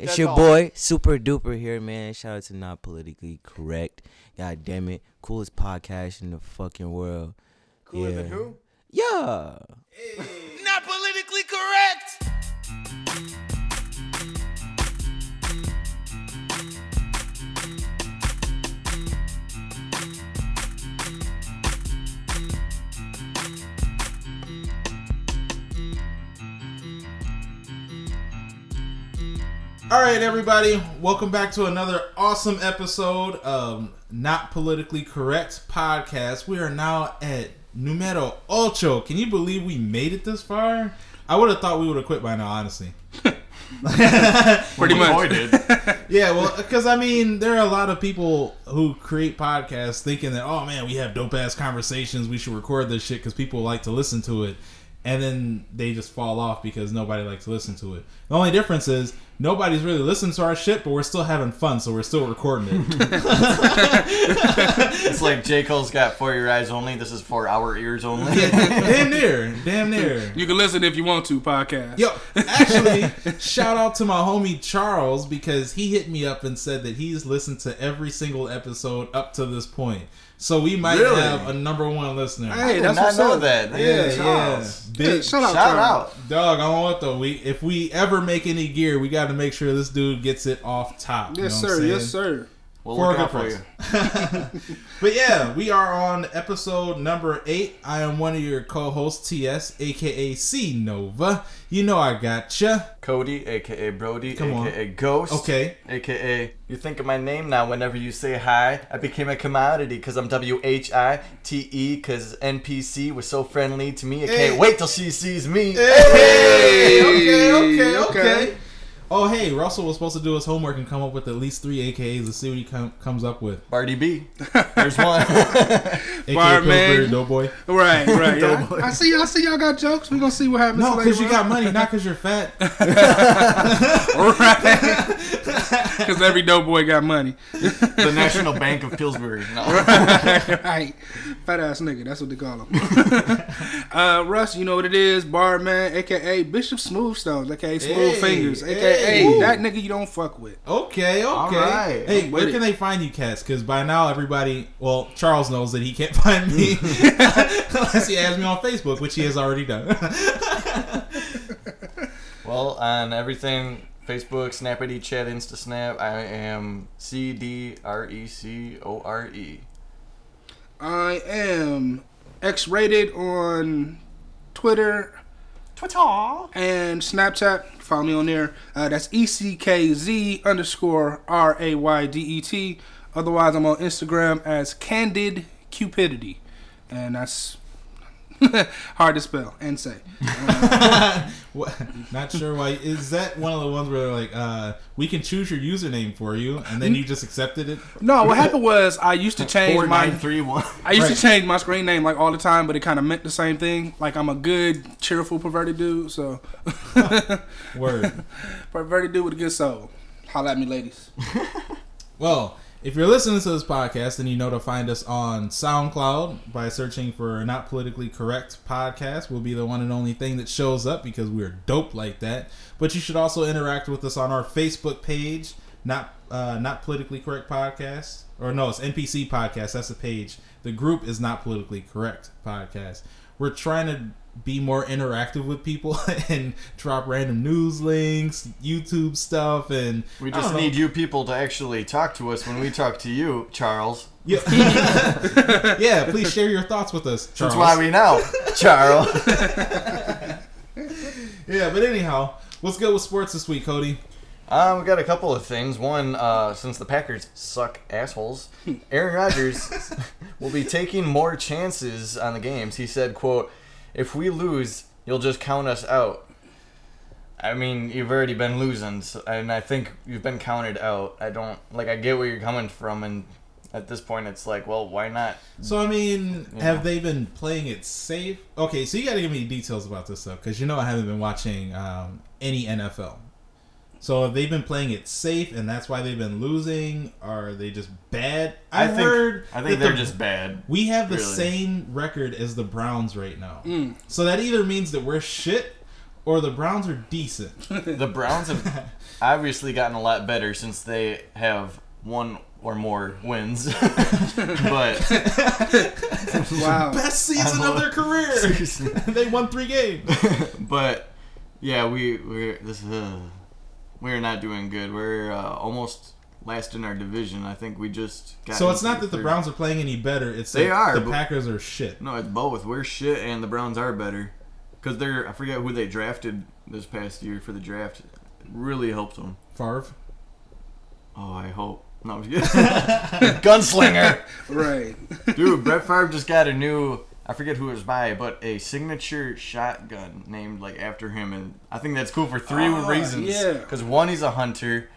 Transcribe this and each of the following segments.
It's That's your all. boy, Super Duper here, man. Shout out to Not Politically Correct. God damn it. Coolest podcast in the fucking world. Cooler yeah. than who? Yeah. Not politically correct. All right, everybody, welcome back to another awesome episode of Not Politically Correct podcast. We are now at numero ocho. Can you believe we made it this far? I would have thought we would have quit by now, honestly. Pretty much. Boy. Yeah, well, because I mean, there are a lot of people who create podcasts thinking that, oh man, we have dope ass conversations. We should record this shit because people like to listen to it. And then they just fall off because nobody likes to listen to it. The only difference is nobody's really listening to our shit, but we're still having fun, so we're still recording it. It's like J. Cole's got for your eyes only. This is for our ears only. damn near, damn near. You can listen if you want to. Podcast. Yo, actually, shout out to my homie Charles because he hit me up and said that he's listened to every single episode up to this point. So we might Really? have a number one listener. Hey, did that's not what's know up. that. yeah, Yeah, yeah. Big shout out. Shout out. dog. I don't want though. We if we ever make any gear, we got to make sure this dude gets it off top. you Yes, know what sir. I'm Yes, sir. We'll For a good for you. price. but yeah, we are on episode number eight. I am one of your co-hosts, TS, aka C Nova. You know I gotcha. Cody, aka Brody, Come on. aka Ghost. Okay. AKA, you think of my name now whenever you say hi. I became a commodity because I'm W H I T E because NPC was so friendly to me. I Hey. can't wait till she sees me. Hey, okay, okay, okay. okay. Oh, hey, Russell was supposed to do his homework and come up with at least three AKAs to see what he com- comes up with. Barty B. There's one. AKA Barman. Pillsbury Doughboy. Right, right. yeah. Doughboy. I see. I see. Y'all got jokes. We're gonna see what happens. No, because you got money, not because you're fat. right. Because every dope boy got money. the National Bank of Pillsbury. No. right. Fat ass nigga. That's what they call him. uh, Russ, you know what it is. Barman, aka Bishop Smoothstones, aka Smooth Hey, Fingers, aka hey. That nigga you don't fuck with. Okay, okay. All right. Hey, I'm where can it. they find you, Cass? Because by now everybody, well, Charles knows that he can't find me unless he adds me on Facebook, which he has already done. Well, on everything Facebook, Snappity, Chat, Insta Snap, I am C D R E C O R E. I am X-rated on Twitter Twitter. and Snapchat. Follow me on there. Uh, that's E C K Z underscore R A Y D E T. Otherwise, I'm on Instagram as Candid Cupidity, and that's hard to spell and say. What- Not sure why. Is that one of the ones where they're like uh, we can choose your username for you, and then you just accepted it? No, what happened was I used to change Four my nine three one. I used Right. to change my screen name like all the time, but it kind of meant the same thing. Like I'm a good, cheerful, perverted dude. So Word. perverted dude with a good soul. Holla at me, ladies. Well, if you're listening to this podcast, then you know to find us on SoundCloud by searching for Not Politically Correct Podcast. We'll be the one and only thing that shows up because we're dope like that. But you should also interact with us on our Facebook page, Not uh, Not Politically Correct Podcast, or no, it's NPC Podcast. That's the page. The group is Not Politically Correct Podcast. We're trying to be more interactive with people and drop random news links, YouTube stuff, and We just need you people to actually talk to us when we talk to you, Charles. Yeah. yeah, please share your thoughts with us. Charles. That's why we know, Charles. Yeah, but anyhow, what's good with sports this week, Cody? Uh, we got a couple of things. One, uh, since the Packers suck assholes, Aaron Rodgers will be taking more chances on the games. He said, "quote If we lose, you'll just count us out." I mean, you've already been losing, so, and I think you've been counted out. I don't like. I get where you're coming from, and at this point, it's like, well, why not? So I mean, Yeah. have they been playing it safe? Okay, so you got to give me details about this stuff because you know I haven't been watching um, any NFL. So have they been playing it safe, and that's why they've been losing? Are they just bad? I I've think. heard. I think they're the- just bad. We have the really. same record as the Browns right now. Mm. So that either means that we're shit, or the Browns are decent. The Browns have obviously gotten a lot better since they have one or more wins. but Wow. Best season of their career. they won three games. but yeah, we we're this uh, we're not doing good. We're uh, almost last in our division. I think we just got. So it's not that the third. Browns are playing any better. It's They that are, The Packers are shit. No, it's both. We're shit, and the Browns are better. Because they're, I forget who they drafted this past year for the draft. It really helped them. Favre. Oh, I hope. No, I'm just kidding. Gunslinger. Right. Dude, Brett Favre just got a new, I forget who it was by, but a signature shotgun named like after him. And I think that's cool for three Oh, reasons. yeah. Because one, he's a hunter.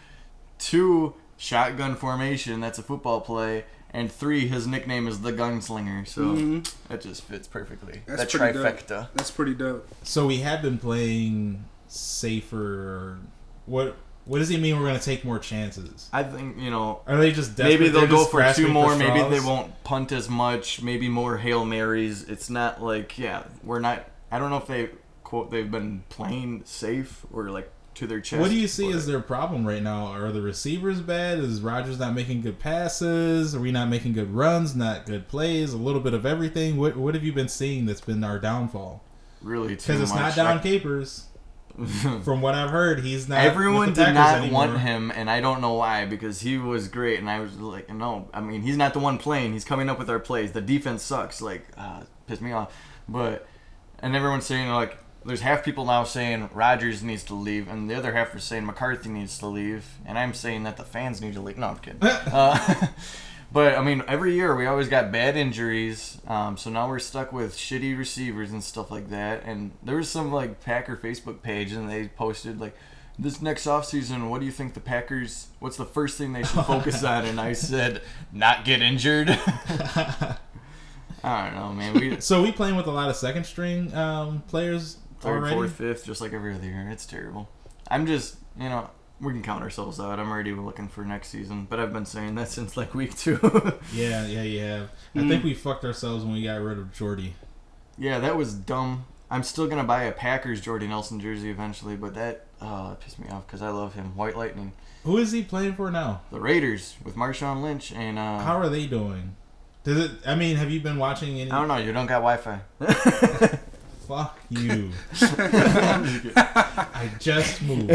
Two, shotgun formation. That's a football play. And three, his nickname is the Gunslinger. So Mhm. that just fits perfectly. That's that pretty dope. trifecta. That's pretty dope. So we have been playing safer. What What does he mean? We're going to take more chances? I think, you know, Are they just desperate? maybe they'll They're go just for grasping two more. maybe straws? they won't punt as much. Maybe more hail marys. It's not like yeah, we're not. I don't know if they quote they've been playing safe or like to their chest. What do you see but- as their problem right now? Are the receivers bad? Is Rodgers not making good passes? Are we not making good runs? Not good plays? A little bit of everything. What What have you been seeing that's been our downfall? really too Because it's much? not Dom Capers. From what I've heard, he's not. Everyone did not anymore. want him, and I don't know why. Because he was great, and I was like, no. I mean, he's not the one playing. He's coming up with our plays. The defense sucks. Like, uh, pissed me off. But and everyone's saying like, there's half people now saying Rodgers needs to leave, and the other half are saying McCarthy needs to leave, and I'm saying that the fans need to leave. No, I'm kidding. uh, but I mean, every year we always got bad injuries, um, so now we're stuck with shitty receivers and stuff like that. And there was some like Packer Facebook page, and they posted like, "This next offseason, what do you think the Packers? What's the first thing they should focus on?" And I said, "Not get injured." I don't know, man. We So we playing with a lot of second string um, players third, already. fourth, fifth, just like every other year. It's terrible. I'm just, you know, we can count ourselves out. I'm already looking for next season, but I've been saying that since like week two. Yeah, yeah, yeah. I Mm. think we fucked ourselves when we got rid of Jordy. yeah, that was dumb. I'm still gonna buy a Packers Jordy Nelson jersey eventually, but that oh, that pissed me off because I love him. White Lightning, Who is he playing for now? the Raiders with Marshawn Lynch, and uh, How are they doing? Does it? I mean, have you been watching any? I don't know. You don't got Wi-Fi. Fuck you. I just moved.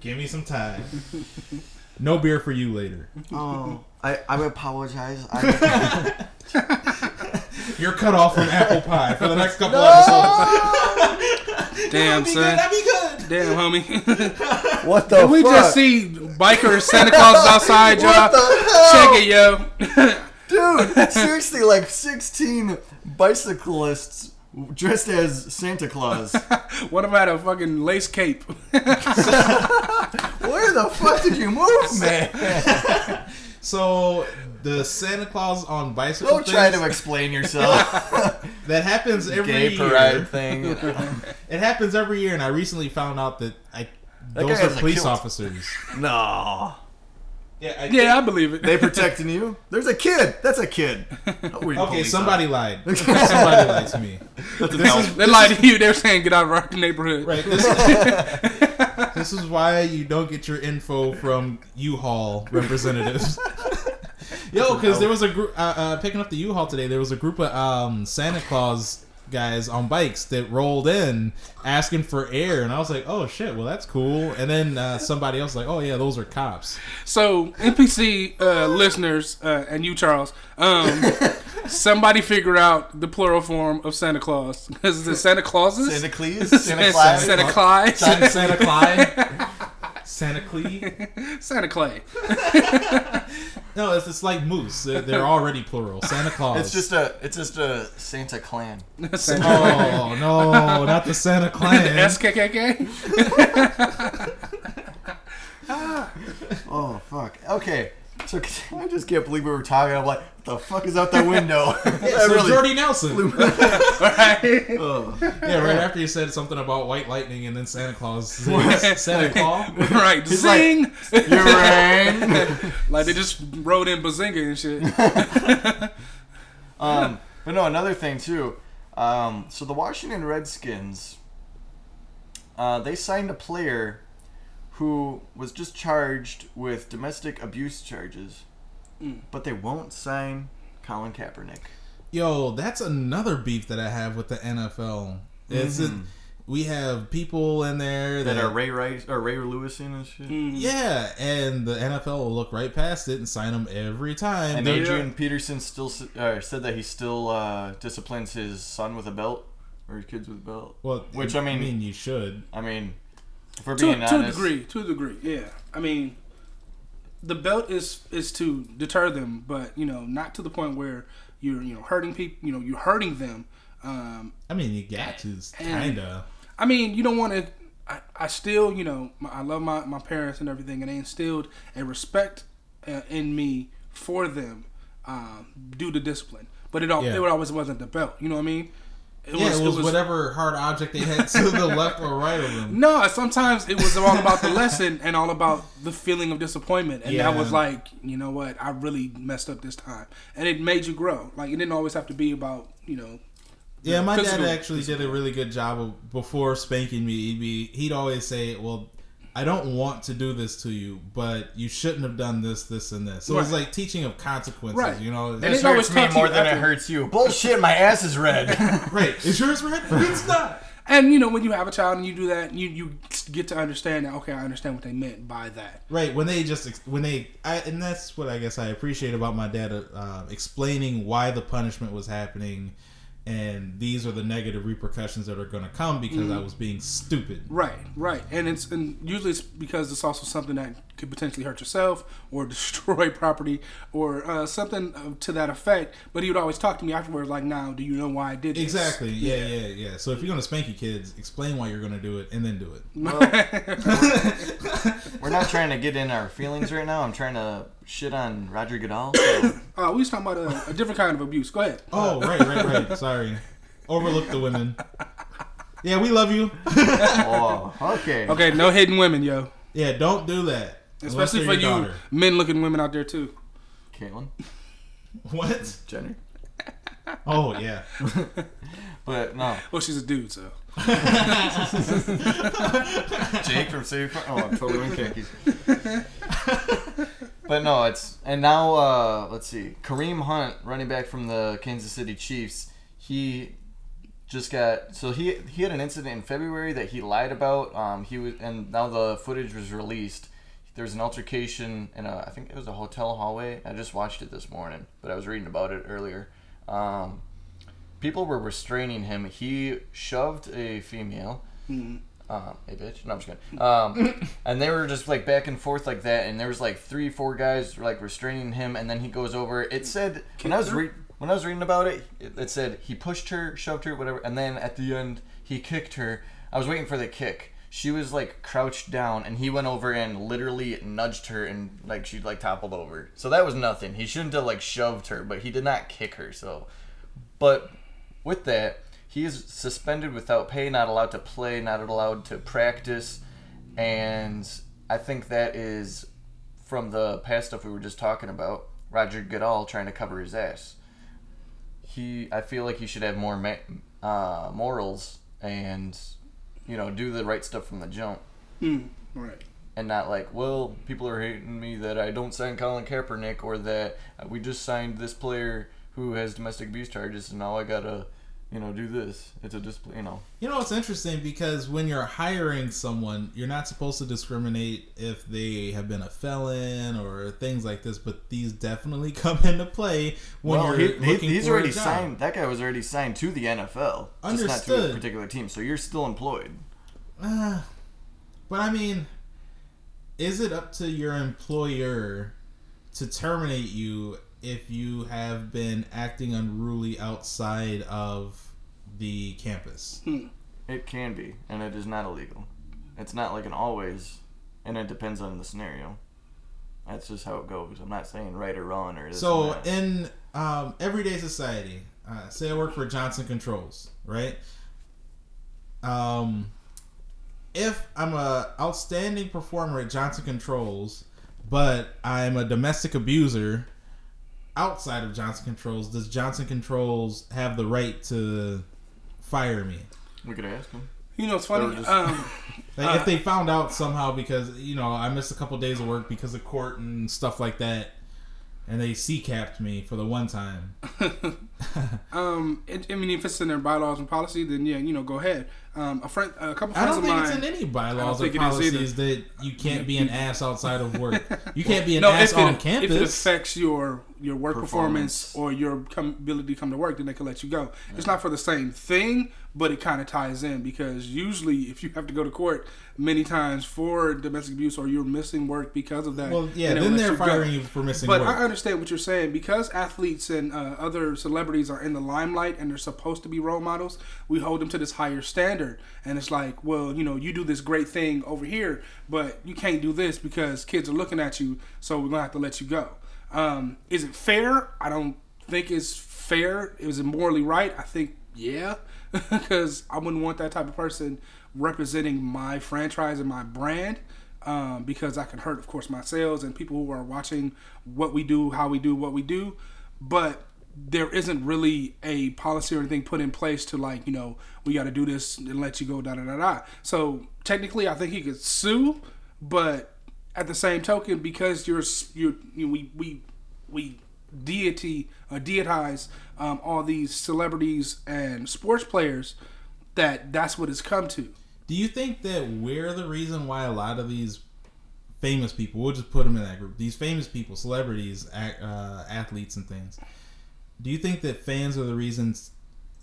Give me some time. No beer for you later. oh, I I apologize. I, You're cut off from apple pie for the next couple episodes. Damn, That'd be son. good. That'd be good. Damn, homie. what the Did we just see bikers, Santa Claus outside, y'all? Check it, yo. Dude, seriously, like 16 bicyclists dressed as Santa Claus. what about a fucking lace cape? Where the fuck did you move, man? So the Santa Claus on bicycle Don't try to explain yourself. that happens every Gay year. parade thing. It happens every year, and I recently found out that I That those are police officers. No. Yeah. I yeah, I believe it. They protecting you? There's a kid. That's a kid. Okay, somebody out. lied. somebody lied to me. This is They lied to you. They were saying get out of our neighborhood. right. This, this is why you don't get your info from U-Haul representatives. Yo, because there was a group uh, uh, picking up the U-Haul today. There was a group of um, Santa Claus guys on bikes that rolled in asking for air, and I was like, "Oh shit, well that's cool." And then uh, somebody else was like, "Oh yeah, those are cops." So NPC uh, listeners uh, and you, Charles, um, somebody figure out the plural form of Santa Claus because it's Santa Clauses, Santa Claus? Santa Claus? Santa Claus, Santa, Santa Clyde, Santa Clee. Santa Clay. No, it's, it's like moose. They're, they're already plural. Santa Claus. It's just a it's just a Santa clan. Santa Oh no, not the Santa Clan. SKKK. Oh fuck. Okay. So I just can't believe we were talking. I'm like, what the fuck is out that window? Yeah, so Jordy Nelson. Right. Oh. Yeah, right after you said something about White Lightning and then Santa Claus. Santa Claus. right. He's like- Zing. You're right. like they just wrote in Bazinga and shit. Um, but no, another thing too. Um, so the Washington Redskins uh, they signed a player who was just charged with domestic abuse charges, Mm. but they won't sign Colin Kaepernick. Yo, that's another beef that I have with the NFL. It's a- Mhm. we have people in there that, That are Ray Rice or Ray Lewis and shit. Mm. yeah, and the NFL will look right past it and sign them every time. And They're- Adrian Peterson still uh, said that he still uh, disciplines his son with a belt or his kids with a belt. well, which, I mean- you should. I mean, if we're to, being to a degree, to a degree, yeah. I mean, the belt is is to deter them, but you know, not to the point where you're you know hurting people. You know, you're hurting them. Um, I mean, you got to kinda. I mean, you don't want to. I, I still, you know, my, I love my, my parents and everything, and they instilled a respect uh, in me for them um, due to discipline. But it, al- Yeah. it always wasn't the belt. You know what I mean? It yeah, it was, whatever hard object they had to the left or right of them. No, sometimes it was all about the lesson and all about the feeling of disappointment, and that was like, you know what, I really messed up this time, and it made you grow. Like it didn't always have to be about, you know, Yeah, my dad actually did a really good job of before spanking me. He'd be he'd always say, "Well, I don't want to do this to you, but you shouldn't have done this, this, and this." So it's like teaching of consequences. Right. You know, And this it hurts me more than it hurts you. Bullshit, my ass is red. right? Is yours red? It's not. And you know, when you have a child and you do that, you you get to understand that. Okay, I understand what they meant by that. Right when they just when they I, and that's what I guess I appreciate about my dad uh, explaining why the punishment was happening, and these are the negative repercussions that are going to come because I was being stupid. Right, right, and it's and usually it's because it's also something that could potentially hurt yourself or destroy property or uh, something uh, to that effect. But he would always talk to me afterwards, like, "Now, do you know why I did this?" Exactly. Yeah, yeah, yeah. So if you're gonna spank your kids, explain why you're gonna do it, and then do it. We're not trying to get in our feelings right now. I'm trying to shit on Roger Goodell. So Uh, we was talking about a, a different kind of abuse. Go ahead. Oh, right, right, right. Sorry, overlook the women. Yeah, we love you. oh, okay. Okay, no hidden women, yo. Yeah, don't do that. Especially for your you daughter. men-looking women out there too. Caitlyn What? Jenner. Oh yeah. But no, Well, she's a dude, so. Jake from State Farm. Oh, I'm totally in khakis. but no, it's and now uh, let's see. Kareem Hunt, running back from the Kansas City Chiefs, he just got so he he had an incident in February that he lied about. Um, he was and now the footage was released. There was an altercation in a I think it was a hotel hallway. I just watched it this morning, but I was reading about it earlier. Um, people were restraining him. He shoved a female. Um, hey bitch. No, I'm just kidding. Um, and they were just like back and forth like that, and there was like three, four guys like restraining him, and then he goes over. It said when I was re- when I was reading about it, it, it said he pushed her, shoved her, whatever, and then at the end he kicked her. I was waiting for the kick. She was like crouched down, and he went over and literally nudged her, and like she like toppled over. So that was nothing. He shouldn't have like shoved her, but he did not kick her. So, but with that, he is suspended without pay, not allowed to play, not allowed to practice, and I think that is from the past stuff we were just talking about. Roger Goodell trying to cover his ass. He, I feel like he should have more ma- uh, morals and, you know, do the right stuff from the jump, Hmm. Right. and not like, well, people are hating me that I don't sign Colin Kaepernick or that we just signed this player who has domestic abuse charges, and now I gotta, you know, do this. It's a discipline, you know. You know, it's interesting because when you're hiring someone, you're not supposed to discriminate if they have been a felon or things like this, but these definitely come into play when well, you're he, looking he's for already a job. signed. That guy was already signed to the NFL, just not to a Understood. particular team. So you're still employed. Uh, but I mean, is it up to your employer to terminate you if you have been acting unruly outside of the campus? It can be, and it is not illegal. It's not like an always, and it depends on the scenario. That's just how it goes. I'm not saying right or wrong or So in um, everyday society, uh, say I work for Johnson Controls, right? Um, if I'm a outstanding performer at Johnson Controls, but I'm a domestic abuser outside of Johnson Controls, does Johnson Controls have the right to fire me? we could ask him. You know, it's funny. just- Um, Like Uh, if they found out somehow because you know I missed a couple days of work because of court and stuff like that, and they C capped me for the one time. um, it, I mean, if it's in their bylaws and policy, then yeah, you know, go ahead. Um, a friend, a couple I friends don't of think mine. it's in any bylaws or think it is policies that you can't be an ass outside of work. You can't be an no, ass on it, campus. if it affects your your work performance, Performance. or your come, ability to come to work, then they can let you go. It's not for the same thing, but it kind of ties in because usually, if you have to go to court many times for domestic abuse or you're missing work because of that, well, yeah, then they're you go. firing you for missing work. But work. I understand what you're saying because athletes and uh, other celebrities are in the limelight and they're supposed to be role models. We hold them to this higher standard, and it's like, well, you know, you do this great thing over here, but you can't do this because kids are looking at you, so we're gonna have to let you go. Um, is it fair? I don't think it's fair. Is it morally right? I think yeah, because I wouldn't want that type of person representing my franchise and my brand um, because I can hurt, of course, my sales and people who are watching what we do, how we do what we do. But there isn't really a policy or anything put in place to like, you know, we got to do this and let you go, da da da da. So technically, I think he could sue, but at the same token, because you're you we we we deity uh, deitize um, all these celebrities and sports players, that that's what it's come to. Do you think that we're the reason why a lot of these famous people, we'll just put them in that group, these famous people, celebrities, uh, athletes, and things, do you think that fans are the reasons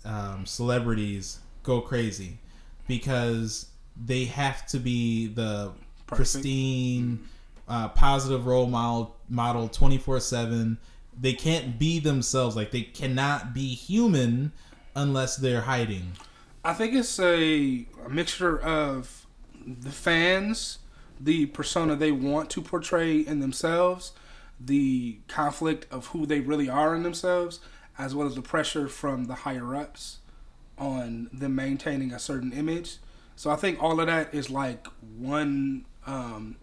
um, celebrities go crazy? Because they have to be the pristine, uh, positive role model, model 24 7. They can't be themselves. Like, they cannot be human unless they're hiding. I think it's a, a mixture of the fans, the persona they want to portray in themselves, the conflict of who they really are in themselves, as well as the pressure from the higher ups on them maintaining a certain image. So I think all of that is like one um,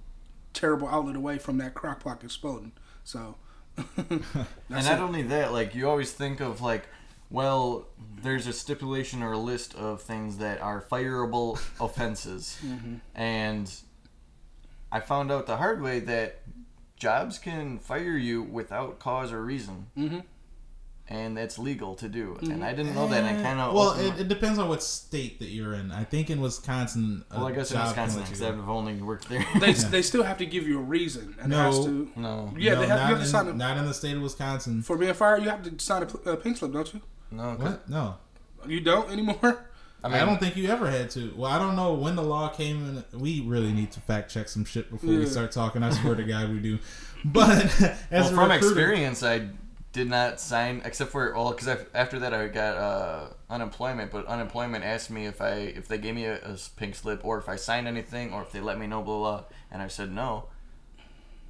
terrible outlet away from that crock pot exploding. So and not it. only that, like you always think of like, well, there's a stipulation or a list of things that are fireable offenses, Mm-hmm. and I found out the hard way that jobs can fire you without cause or reason, Mhm. And it's legal to do. Mm-hmm. And I didn't know that. And I kind of Well, it, it depends on what state that you're in. I think in Wisconsin. a well, I guess in job can Wisconsin, let you because go. I've only worked there. they, they still have to give you a reason, and it No. has to. no, Yeah, no, they have, you have to in, sign a, not in the state of Wisconsin. for being fired. You have to sign a, pl- a pink slip, don't you? no. 'cause- What? No, You don't anymore. I mean I, mean, don't think you ever had to. Well, I don't know when the law came in. We really need to fact check some shit before we Yeah. start talking. I swear to God, we do. But as well, a from recruiter, experience, I did not sign except for well, because after that I got uh, unemployment. But unemployment asked me if I if they gave me a, a pink slip or if I signed anything or if they let me know blah blah, and I said no.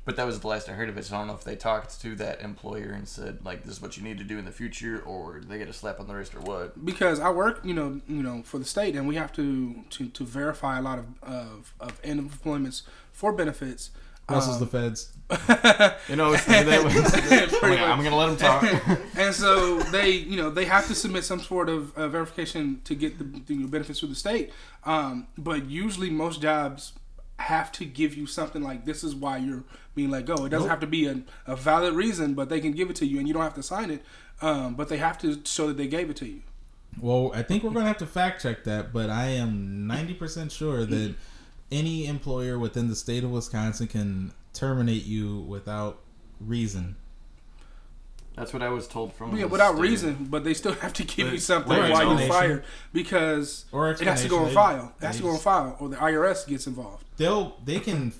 But that was the last I heard of it, so I don't know if they talked to that employer and said like this is what you need to do in the future, or they get a slap on the wrist or what. because I work, you know, you know, for the state, and we have to to, to verify a lot of of, of end of employments for benefits. Russell's Um, the feds. You know, it's that way. Pretty I'm gonna let them talk. and so they, you know, they have to submit some sort of uh, verification to get the, the benefits through the state. Um, but usually, most jobs have to give you something like this is why you're being let go. It doesn't Nope. have to be a, a valid reason, but they can give it to you, and you don't have to sign it. Um, but they have to show that they gave it to you. Well, I think we're going to have to fact check that, but I am 90% sure that any employer within the state of Wisconsin can terminate you without reason. That's what I was told from. Yeah, without state. reason, but they still have to give you something Or why you're fired because Or it has to go on explanation. file. It has to go on just- file, or the IRS gets involved. They'll they can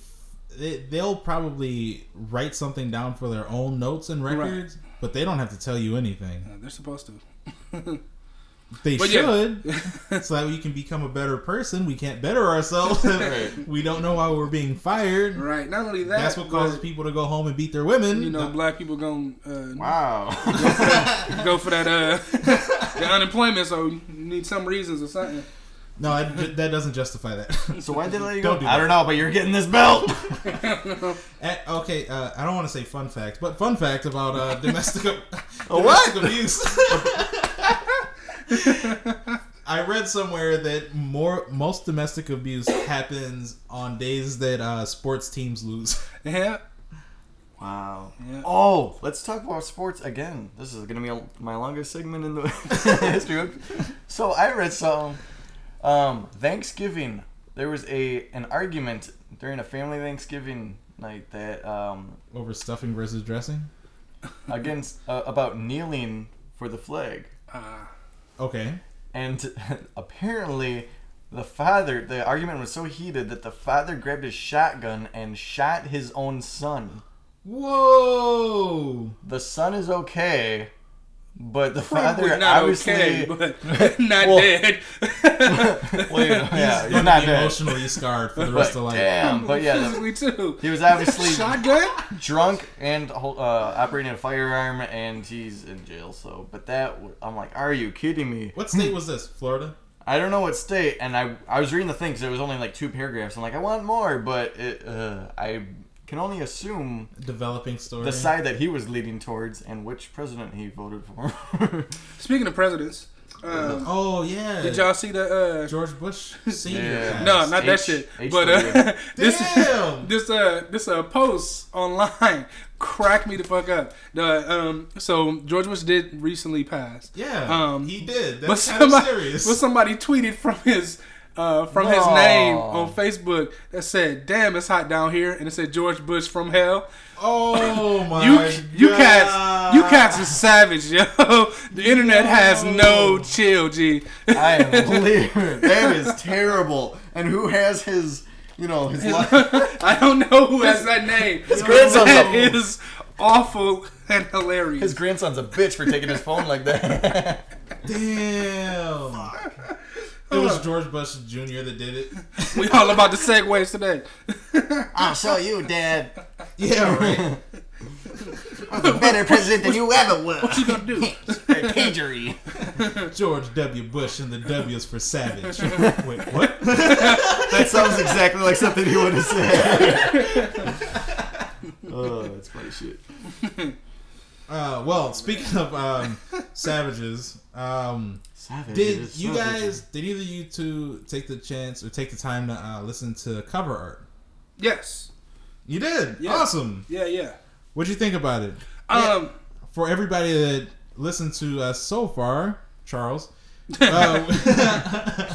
they, they'll probably write something down for their own notes and records, but they don't have to tell you anything. Uh, they're supposed to. They But yeah. should, so that we can become a better person. We can't better ourselves. Right. we don't know why we're being fired. Right. Not only that, That's what causes people to go home and beat their women. You know, black people gonna uh, Wow. go for that uh, the unemployment, so you need some reasons or something. No, that, that doesn't justify that. so why did they let you Don't go? do I don't know, but you're getting this belt. Eh, okay, uh, I don't want to say fun fact, but fun fact about uh, domestic A what? domestic abuse. I read somewhere that more most domestic abuse happens on days that uh, sports teams lose. Yeah. Wow. Yeah. Oh, let's talk about sports again. This is gonna be a, my longest segment in the history. Of, so I read some um, Thanksgiving. There was a an argument during a family Thanksgiving night that um, Over stuffing versus dressing. against uh, about kneeling for the flag, Uh, Okay. and apparently the father. The argument was so heated that the father grabbed his shotgun and shot his own son. Whoa. The son is okay, but the probably father not obviously. okay, but not Well- dead. Well, you know, yeah, gonna not dead. emotionally scarred for the rest of life. damn, but yeah, the- too. he was obviously Shotgun? drunk and uh, operating a firearm, and he's in jail. So, but that I'm like, are you kidding me? What state was this? Florida. I don't know what state, and I I was reading the thing because it was only like two paragraphs. I'm like, I want more, but it, uh, I can only assume Developing story. the side that he was leading towards and which president he voted for. Speaking of presidents, um, Oh yeah. did y'all see the? Uh, George Bush Senior? Yeah. no, not that shit. H but uh, this this uh this uh post online cracked me the fuck up. The um so George Bush did recently pass. Yeah. Um, he did. That's kind of somebody, serious. but somebody tweeted from his uh, from his No. name on Facebook that said, "Damn, it's hot down here," and it said George Bush from hell. oh my. You you God. cats you cats are savage, yo. The internet has no chill, G. I am leaving. That is terrible. And who has his, you know, his life? I don't know who has that name. His grandson's that a- is awful and hilarious. His grandson's a bitch for taking his phone like that. Damn. It was George Bush Jr. that did it. we all about the segues today. I'll show you, Dad. Yeah, right. I'm a better president than you ever was. What you gonna do? Pagery. George W. Bush and the W is for savage. Wait, what? That sounds exactly like something he would have said. oh, that's funny shit. Uh, well, speaking of um, savages, um, Savage. did you guys, did either of you two take the chance or take the time to uh, listen to cover art? Yes. You did. Yeah. Awesome. Yeah, yeah. What'd you think about it? Um, For everybody that listened to us so far, Charles, uh,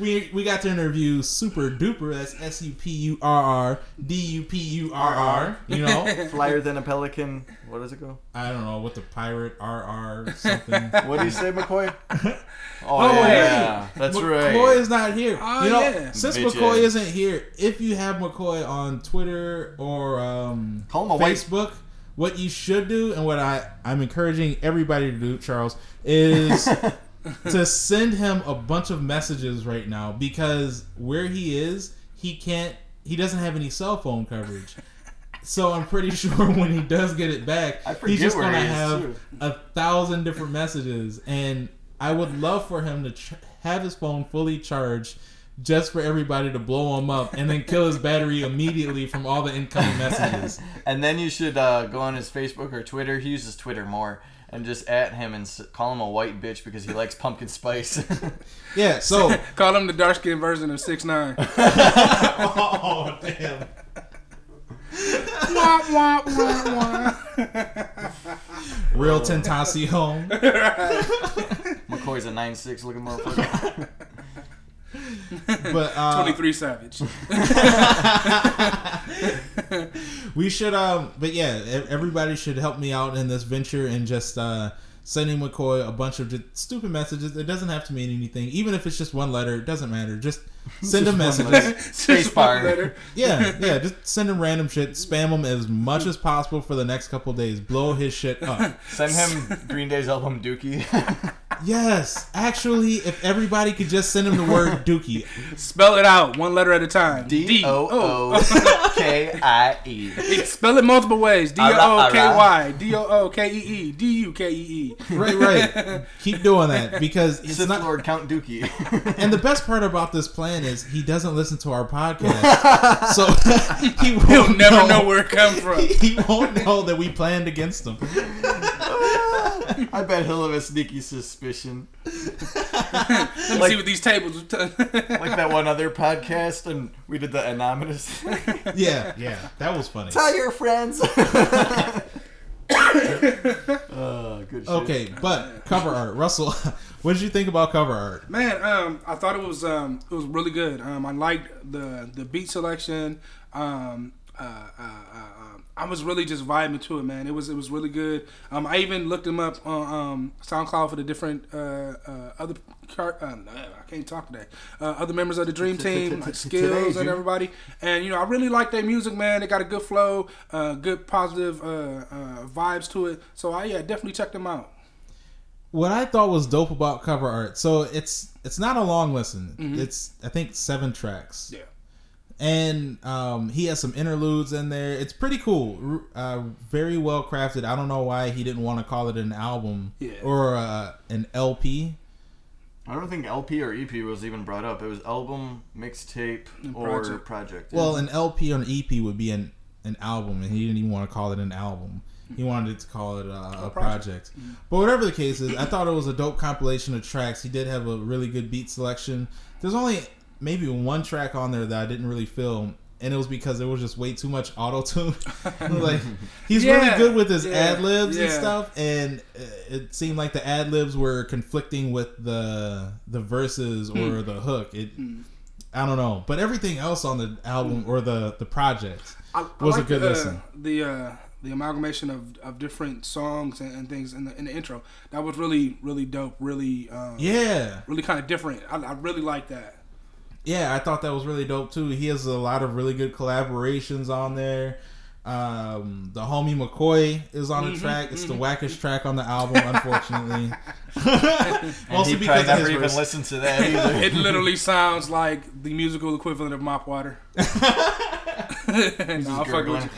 we we got to interview Super Duper. That's S U P U R R D U P U R R. You know, Flyer than a pelican. What does it go? I don't know what the pirate R R something. What do you say, McCoy? Oh, Oh, yeah. That's right. McCoy is not here. Oh, you know, yeah. since Bitch McCoy ass. isn't here, if you have McCoy on Twitter or um, Call him a white- Facebook, what you should do and what I I'm encouraging everybody to do, Charles, is to send him a bunch of messages right now because where he is, he can't. He doesn't have any cell phone coverage. So I'm pretty sure when he does get it back, he's just gonna he have too. a thousand different messages, and I would love for him to ch- have his phone fully charged, just for everybody to blow him up, and then kill his battery immediately from all the incoming messages. And then you should uh, go on his Facebook or Twitter. He uses Twitter more. And just at him and call him a white bitch because he likes pumpkin spice. Yeah. So. call him the dark skinned version of six nine. oh damn. wah, wah, wah, wah. Real Tentacion. McCoy's a nine six looking motherfucker. But uh, Twenty three savage. we should um but yeah everybody should help me out in this venture and just uh sending mccoy a bunch of just stupid messages it doesn't have to mean anything even if it's just one letter it doesn't matter just send him messages Space Just one bar. letter. yeah yeah just send him random shit spam him as much as possible for the next couple days blow his shit up Send him Green Day's album Dookie. Yes actually if everybody could just send him the word dookie Spell it out one letter at a time. D O O K I E. Spell it multiple ways. D Ara, O O K ara. Y. D O O K E E. D U K E E. right right keep doing that because it's Sith not Lord Count Dookie. And the best part about this plan is he doesn't listen to our podcast, so he won't He'll never know where it comes from. He won't know that we planned against him. I bet he'll have a sneaky suspicion. Let me Like- see what these tables. are t- Like that one other podcast, and we did the anonymous. Yeah, yeah, that was funny. Tell your friends. uh, good shit. Okay, but cover art, Russell. What did you think about cover art? Man, um, I thought it was um, it was really good. Um, I liked the the beat selection. Um, uh, uh, uh, I was really just vibing to it, man. It was it was really good. Um, I even looked them up on um, SoundCloud for the different uh, uh, other car- uh, I can't talk today. Uh, other members of the Dream Team, like Skills and everybody. And you know, I really like their music, man. They got a good flow, uh, good positive uh, uh, vibes to it. So I yeah, definitely check them out. What I thought was dope about cover art. So it's it's not a long listen. Mm-hmm. It's I think seven tracks. Yeah. And um, he has some interludes in there. It's pretty cool, uh, very well crafted. I don't know why he didn't want to call it an album Yeah. or uh, an LP. I don't think LP or EP was even brought up. It was album, mixtape, or project. project. Well, an LP or an EP would be an an album, and he didn't even want to call it an album. He wanted to call it uh, a project. But whatever the case is, I thought it was a dope compilation of tracks. He did have a really good beat selection. There's only maybe one track on there that I didn't really feel, and it was because there was just way too much auto tune. like he's Yeah, really good with his yeah, ad libs and stuff, and it seemed like the ad libs were conflicting with the the verses Hmm. or the hook. It I don't know, but everything else on the album or the the project I, I was a good the, uh, listen. The uh, the amalgamation of, of different songs and, and things in the, in the intro that was really really dope. Really um, Yeah, really kind of different. I, I really like that. Yeah, I thought that was really dope too. He has a lot of really good collaborations on there. Um, the homie McCoy is on the Mm-hmm, track. It's the wackest track on the album, unfortunately. and Mostly he because probably of never even verse. listened to that either. It literally sounds like the musical equivalent of mop water. nah, I'll fuck with you.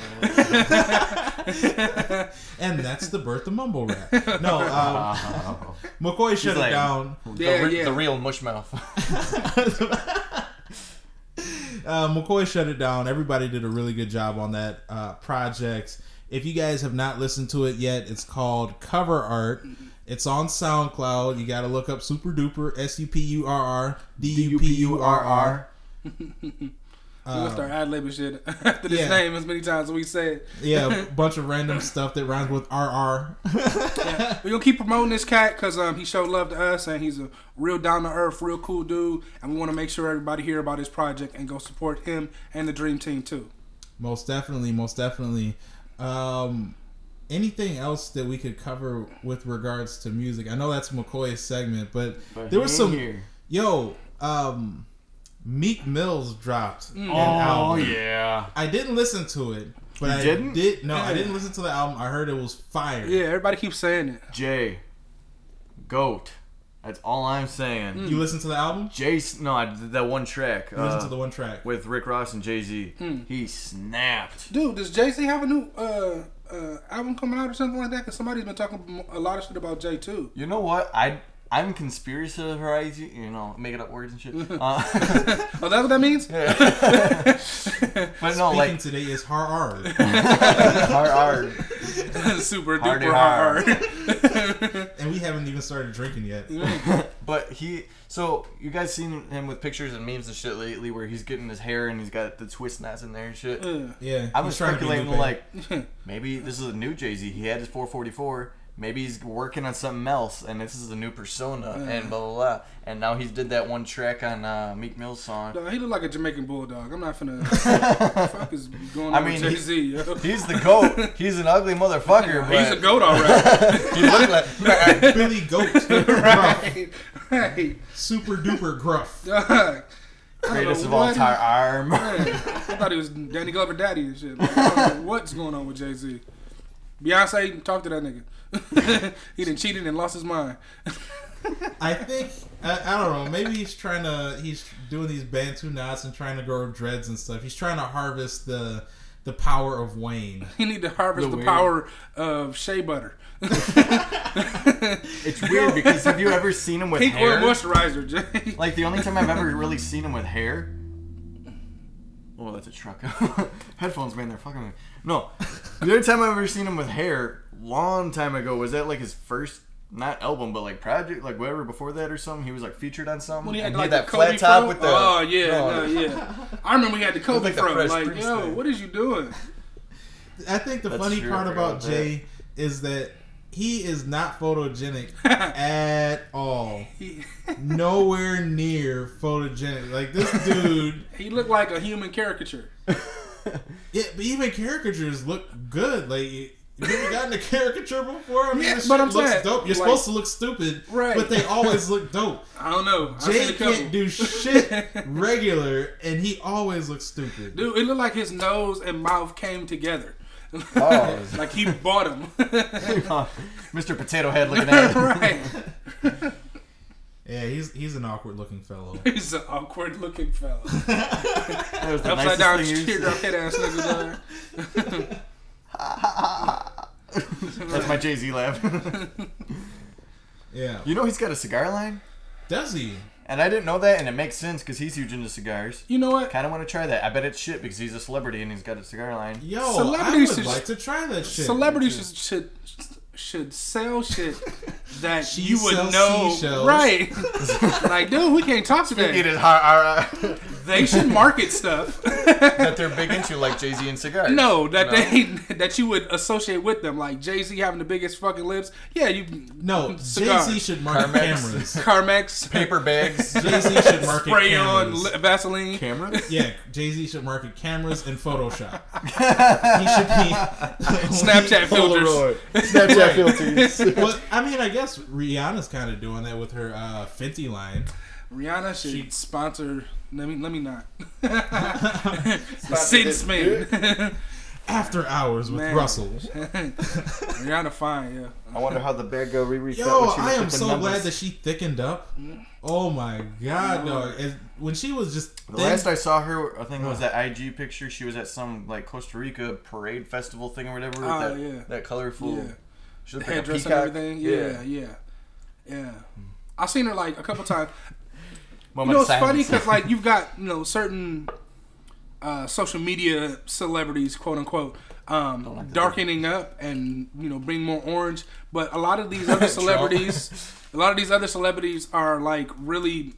and that's the birth of mumble rap. No, um, Oh. McCoy shut He's it like- down. the, Yeah, re- yeah. the real mushmouth. uh, McCoy shut it down. Everybody did a really good job on that uh, project. If you guys have not listened to it yet, it's called Cover Art. It's on SoundCloud. You got to look up Super Duper S U P U R R D U P U R R. We're gonna start ad libbing shit after this yeah. name as many times as we say it. Yeah, a bunch of random stuff that rhymes with RR. We're gonna keep promoting this cat because um, he showed love to us and he's a real down to earth, real cool dude. And we want to make sure everybody hear about his project and go support him and the Dream Team too. Most definitely, most definitely. Um, anything else that we could cover with regards to music? I know that's McCoy's segment, but, But there was some. here. Yo, um, Meek Mills dropped an Oh album. yeah. I didn't listen to it, but You I didn't? did. No, I didn't listen to the album. I heard it was fire. Yeah, everybody keeps saying it. Jay, goat. That's all I'm saying. You listen to the album? Jay, no, I did that one track You listened uh, to the one track. with Rick Ross and Jay Z. He snapped. Dude, does Jay Z have a new uh, uh, album coming out or something like that? Because somebody's been talking a lot of shit about Jay too. You know what? I I'm conspiracy theorizing. You know, making up words and shit. Uh, Oh, that's what that means? but no, Speaking like today is hard. hard, hard. Super Hardy duper hard. hard. and we haven't even started drinking yet. But he, so you guys seen him with pictures and memes and shit lately, where he's getting his hair and he's got the twist knots in there and shit. Yeah. Yeah, I was trying speculating like maybe this is a new Jay Z. He had his 444. Maybe he's working on something else, and this is a new persona, and blah blah blah. And now he's did that one track on uh, Meek Mill's song. Dog, he look like a Jamaican bulldog. I'm not finna. fuck is going on I mean, with Jay he- Z? Yo. He's the goat. He's an ugly motherfucker, but He's a goat, alright. he looked like. Billy Goat, gruff, right, right. super duper gruff. Dog. I don't Greatest know of all time arm. Man, I thought he was Danny Glover daddy and shit. Like, I don't know what's going on with Jay Z? Beyonce, talk to that nigga. he done cheated and lost his mind. I think I, I don't know. Maybe he's trying to. He's doing these bantu knots and trying to grow dreads and stuff. He's trying to harvest the the power of Wayne. He need to harvest The the, power of shea butter. It's weird because have you ever seen him with Pink oil hair? moisturizer, Jay. Like the only time I've ever really seen him with hair. Oh, that's a truck. Headphones, man, they're fucking. Me. No, the only time I've ever seen him with hair, long time ago, was that like his first not album, but like project, like whatever before that or something. He was like featured on something. When he had and like that the Kobe flat top fro? with the. oh yeah, no, no, yeah. I remember we had the Kobe like the fro. Fresh Like, yo, thing. what is you doing? I think the That's funny true, part about about Jay is that he is not photogenic at all. He, Nowhere near photogenic. Like this dude. he looked like a human caricature. Yeah, but even caricatures look good. Like, you ever gotten a caricature before? I mean, Yeah, this but shit I'm looks saying, dope. You're like- supposed to look stupid, Right. But they always look dope. I don't know. I seen Jay can't do shit regular, and he always looks stupid. Dude, it looked like his nose and mouth came together. Oh. like he bought him. Oh, Mr. Potato Head looking at him. right. Yeah, he's he's an awkward looking fellow. He's an awkward looking fellow. That was the Upside nicest down, thing you teardrop said. head ass nigga there. That's my Jay Z laugh. Yeah, you know he's got a cigar line, does he? and I didn't know that, and it makes sense because he's huge into cigars. You know what? Kind of want to try that. I bet it's shit because he's a celebrity and he's got a cigar line. Yo, I Celebrities would should- like to try that shit. Celebrities should, should should sell shit that She you would know, seashells. right? like, dude, we can't talk It today. is hard, uh, They should market stuff. that they're big into, like Jay Z and cigars. no, that No. they that you would associate with them, like Jay Z having the biggest fucking lips. Yeah, you No, Jay Z should market Carmex. cameras. Carmex paper bags. Jay Z should market spray on cameras. li- Vaseline. Cameras? Yeah, Jay Z should market cameras and Photoshop. he should be Snapchat filters. Polaroid. Snapchat filters. well, I mean, I guess Rihanna's kind of doing that with her uh, Fenty line. Rihanna should She- sponsor. Let me let me not. Since Sin this Spin. After hours with Man. Russell. Rihanna fine, yeah. I wonder how the bag girl Riri Yo, felt when she I am so numbers. glad that she thickened up. Oh my god, dog! And when she was just The last I saw her, I think it was that IG picture. She was at some like Costa Rica parade festival thing or whatever. Oh, that, yeah. that colorful. Yeah. She looked like a Headdress and everything. Yeah, yeah, yeah. I've seen her like a couple times. You Moment know, of it's funny silence. because like you've got you know certain uh, social media celebrities, quote unquote, um, darkening up and you know bring more orange. But a lot of these other celebrities, a lot of these other celebrities are like really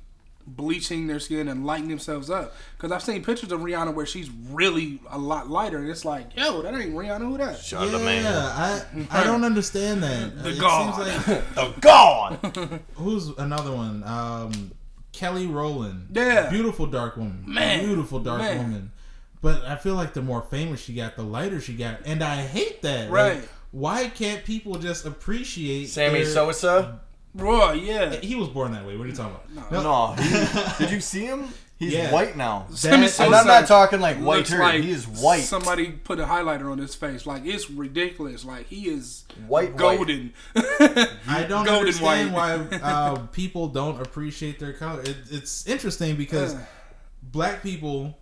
bleaching their skin and lighting themselves up. Because I've seen pictures of Rihanna where she's really a lot lighter, and it's like, yo, that ain't Rihanna. Who that? yeah, I I don't understand that. The it god. seems like Oh, gone. who's another one? Um, Kelly Rowland. Yeah. beautiful dark woman. Man. beautiful dark Man. woman. But I feel like the more famous she got, the lighter she got, and I hate that. Like, Right. why can't people just appreciate Sammy their- Sosa. Roy, yeah. He was born that way. What are you talking about? No, he- did you see him? He's Yeah. white now. Sammy That- And I'm not talking like white looks turd. like he is white. Somebody put a highlighter on his face. Like it's ridiculous. Like he is White, white. golden. I don't Golden understand white. why uh, people don't appreciate their color. It, it's interesting because Uh. black people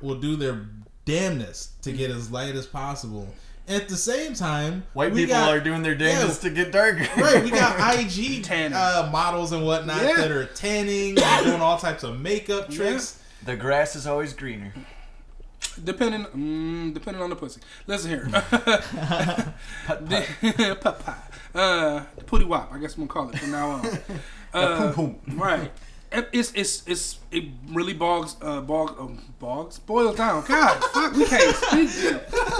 will do their damnness to get as light as possible. At the same time, White we people got- are doing their damnedest to get darker. Right, we got IG Tanning. uh, models and whatnot Yeah. that are tanning and doing all types of makeup tricks. the grass is always greener. Depending, mm, depending on the pussy. Listen here. The- Putt putt. Uh, putty wop. I guess I'm gonna call it from now on. Uh, poom Right. It- It's it's it's it really bogs uh bog um, bogs boils down. God, fuck, we can't speak.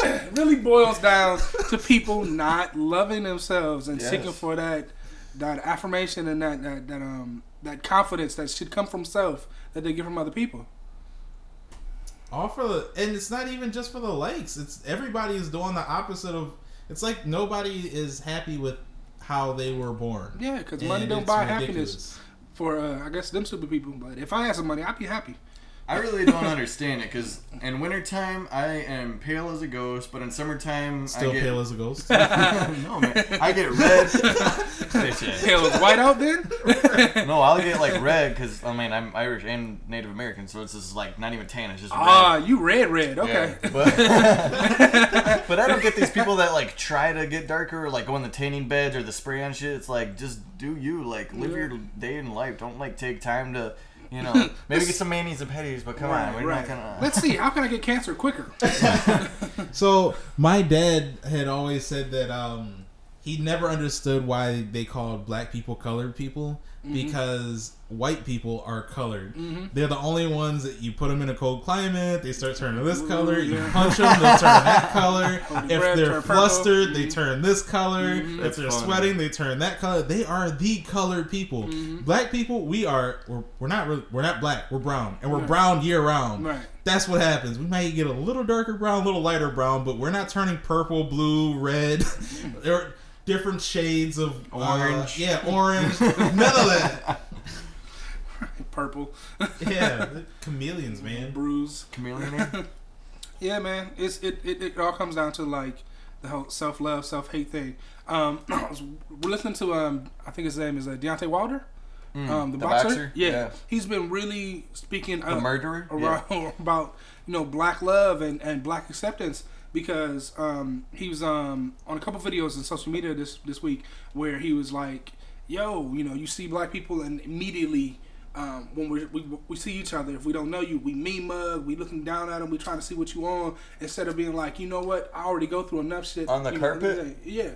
It really boils down to people not loving themselves and Yes. seeking for that that affirmation and that that that um that confidence that should come from self that they get from other people. All for the, and it's not even just for the likes. It's everybody is doing the opposite of. It's like nobody is happy with how they were born. Yeah, because money don't buy ridiculous. happiness for uh, I guess them stupid people. But if I had some money, I'd be happy. I really don't understand it because in wintertime I am pale as a ghost, but in summertime Still I get pale as a ghost. no man, I get red. pale ass. Hell, white out then? No, I'll get like red because I mean I'm Irish and Native American, so it's just like not even tan. It's just red. Ah, you red, red. Okay. Yeah, but, but I don't get these people that like try to get darker or like go in the tanning beds or the spray on shit. It's like just do you like live Yeah. your day in life. Don't like take time to you know maybe get some manis and petties, but come on, we're not gonna. Let's see. How can I get cancer quicker? So my dad had always said that um, he never understood why they called black people colored people Mm-hmm. because white people are colored. Mm-hmm. They're the only ones that you put them in a cold climate, they start turning this color. You punch them, they turn that color. If bread, they're turn purple. flustered, they mm-hmm. turn this color. If they're funny. sweating, they turn that color. They are the colored people. Black people, we are. We're, we're not. Really, we're not black. We're brown, and we're brown year round. Right. That's what happens. We might get a little darker brown, a little lighter brown, but we're not turning purple, blue, red. there are different shades of uh, Orange. yeah, orange. None of that. Purple, Yeah, chameleons, man. bruise. Chameleon. Yeah, man. It's it, it, it all comes down to like the whole self love, self hate thing. Um, I was- we're listening to um, I think his name is uh, Deontay Wilder, um, the, the boxer. boxer? Yeah. Yeah. he's been really speaking The uh, murderer. around about you know black love and, and black acceptance because um, he was um, on a couple videos in social media this this week where he was like, "Yo, you know, you see black people and immediately." Um, when we, we we see each other, if we don't know you, we mean mug, we looking down at them, we trying to see what you on, instead of being like, you know what, I already go through enough shit On the you know, carpet? yeah,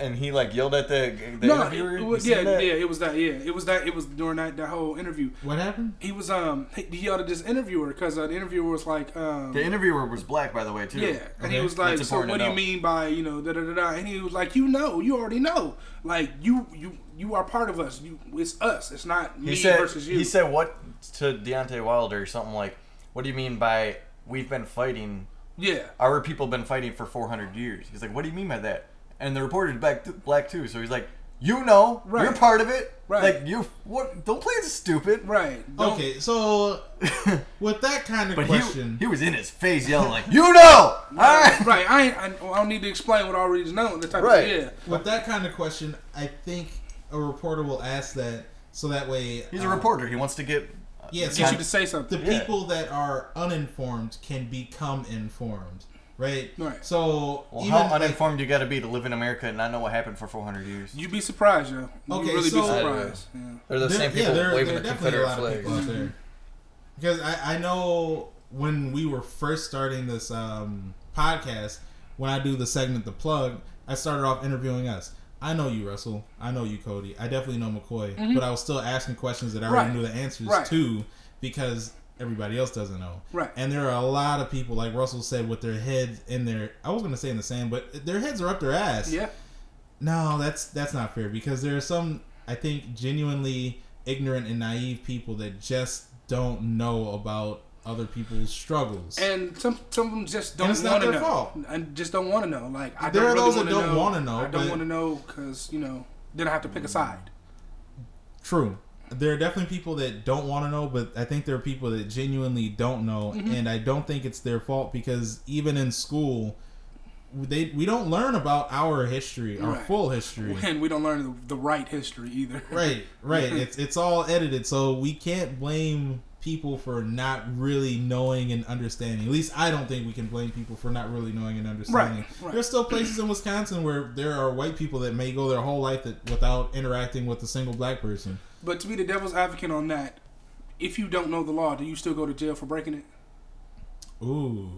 and he like yelled at the the no, interviewer. it, You was, yeah, that? yeah, it was that, yeah, it was that, it was during that that whole interview. What happened? He was um he he yelled at this interviewer because uh, the interviewer was like um The interviewer was black, by the way, too. Yeah, and he was like, That's "So what do you mean by you know da da da da?" And he was like, "You know, you already know. Like you you you are part of us. You it's us. It's not me He said. versus you." He said what to Deontay Wilder? Something like, "What do you mean by we've been fighting? "Yeah, Our people been fighting for 400 years." He's like, "What do you mean by that?" And the reporter's black, black too, so he's like, "You know, Right. you're part of it. Right. Like you, what? Don't play this stupid." right. Don't- Okay, so with that kind of But question, he, he was in his face yelling like, "You know!" All right. right. I ain't. I, I don't need to explain what I already know. The type Right. of yeah." with that kind of question, I think a reporter will ask that so that way He's a uh, reporter. He wants to get. uh, Yeah, Get so you to say the something. Yeah. people that are uninformed can become informed, right? Right. So Well, even how like, uninformed you got to be to live in America and not know what happened for 400 years? You'd be surprised, yo. You Okay, really so- be surprised. Yeah. They're the there- same people yeah, there, waving there are the definitely a Confederate lot of flag. people out there. Because I, I know when we were first starting this um, podcast, when I do the segment the plug, I started off interviewing us. I know you, Russell. I know you, Cody. I definitely know McCoy, but I was still asking questions that I already Mm-hmm. Right. knew the answers Right. to because everybody else doesn't know. Right. And there are a lot of people, like Russell said, with their heads in their I was gonna say in the sand, but their heads are up their ass. Yeah. No, that's that's not fair because there are some I think genuinely ignorant and naive people that just don't know about other people's struggles. And some some of them just don't And it's not want to know. fault. And just don't want to know. Like I There don't are really those that don't wanna know, I don't want to know because you know then I have to pick a side. True. There are definitely people that don't want to know, but I think there are people that genuinely don't know, Mm-hmm. and I don't think it's their fault because even in school, they we don't learn about our history, our Right. full history. And we don't learn the, right history either. Right, right. it's it's all edited, so we can't blame people for not really knowing and understanding. At least I don't think we can blame people for not really knowing and understanding. right. There's still places in Wisconsin where there are white people that may go their whole life that, without interacting with a single black person. But to be the devil's advocate on that, if you don't know the law, do you still go to jail for breaking it? Ooh.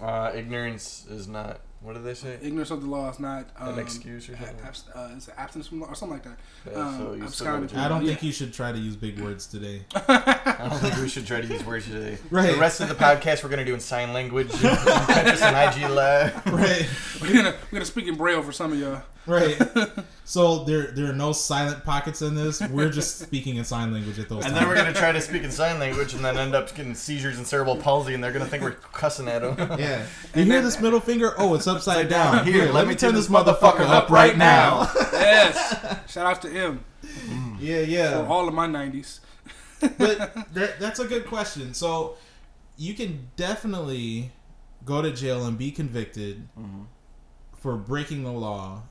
Uh, ignorance is not. What did they say? Ignorance of the law is not um, An excuse or a- something? abs- uh, is it absence from law or something like that. Yeah, um, so you still go to from I don't Yeah. think you should try to use big words today. I don't think we should try to use words today. Right. The rest of the podcast we're gonna do in sign language. Catch us on IG Live. right. We're gonna we're gonna speak in braille for some of y'all. Right. So there there are no silent pockets in this. We're just speaking in sign language at those And times. then we're gonna try to speak in sign language, and then end up getting seizures and cerebral palsy, and they're gonna think we're cussing at them. Yeah. You hear this middle finger? Oh, it's upside down. Here, let me turn this motherfucker up right now. yes. Shout out to him Yeah, yeah. for yeah. all of my nineties. But that, that's a good question. So you can definitely go to jail and be convicted for breaking the law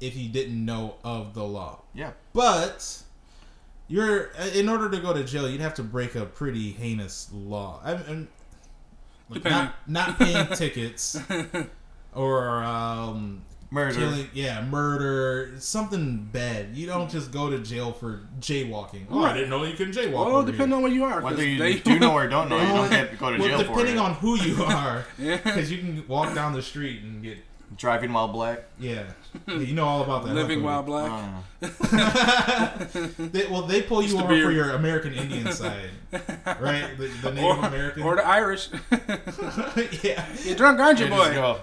if you didn't know of the law. Yeah. But you're in order to go to jail, you'd have to break a pretty heinous law. I, I'm, like, not not paying tickets or um, Murder. killing, yeah, murder, something bad. You don't just go to jail for jaywalking. Oh, I didn't know you can jaywalk. Well, over depending on where you are. Whether you they- do know or don't know, you don't have to go to well, jail for depending it. on who you are, Yeah. because you can walk down the street and get Driving while black. Yeah. Yeah, you know all about that. huh, Living while black. Uh, They, well, they pull you Mr. over for your American Indian side, right? The, the Native or, American. or the Irish. yeah. You're drunk, aren't you, you boy?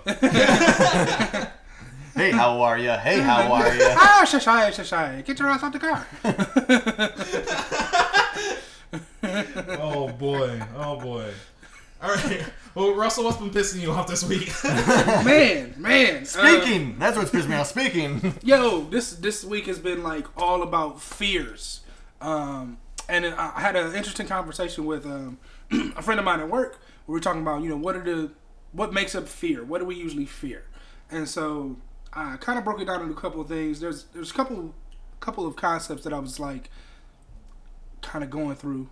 Just go. hey, how are ya? Hey, how are ya? Ah, shashai, shashai. Get your ass out the car. Oh boy. Oh boy. All right. Well, Russell, what's been pissing you off this week? man, man. uh, Speaking. That's what's pissed me off. Speaking. yo, this this week has been like all about fears. Um, and I I had an interesting conversation with um, a friend of mine at work. We were talking about, you know, what are the what makes up fear? What do we usually fear? And so I kind of broke it down into a couple of things. There's there's a couple couple of concepts that I was like kind of going through.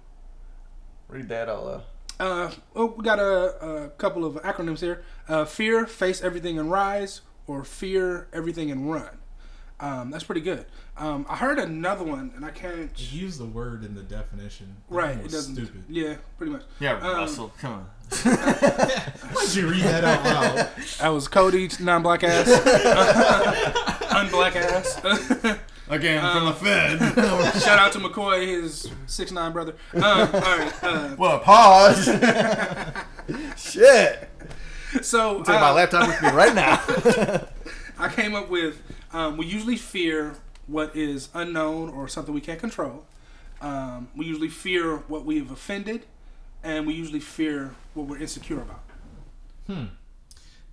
Read that out loud. Uh, oh, we got a, a couple of acronyms here. Uh, fear, face everything and rise, or fear everything and run. Um, that's pretty good. Um, I heard another one, and I can't. Use the word in the definition. That Right, one it doesn't. Stupid. Yeah, pretty much. Yeah, Um, Russell. Come on. Why did you read that out loud? That was Cody, non-black ass, unblack ass. Again, from the Fed. Shout out to McCoy, his six nine brother. Um, all right. Uh, well, pause. Shit. so Take my uh, laptop with me right now. I came up with um, we usually fear what is unknown or something we can't control. Um, we usually fear what we have offended, and we usually fear what we're insecure about. Hmm.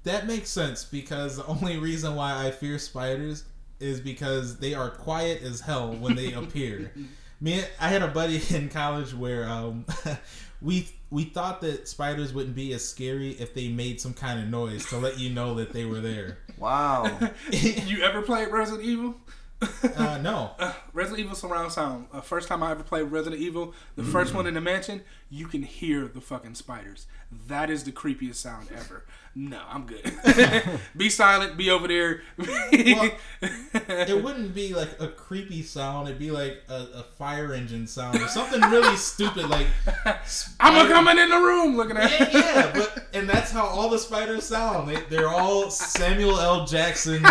That makes sense because the only reason why I fear spiders is because they are quiet as hell when they appear. Me, I had a buddy in college where um, we we thought that spiders wouldn't be as scary if they made some kind of noise to let you know that they were there. wow. you ever played Resident Evil? Uh, no, Resident Evil surround sound. Uh, first time I ever played Resident Evil, the first one in the mansion, you can hear the fucking spiders. That is the creepiest sound ever. No, I'm good. be silent. Be over there. it wouldn't be like a creepy sound. It'd be like a, a fire engine sound or something really stupid like. I'm a coming in the room looking at. Yeah, yeah, but and that's how all the spiders sound. They, they're all Samuel L. Jackson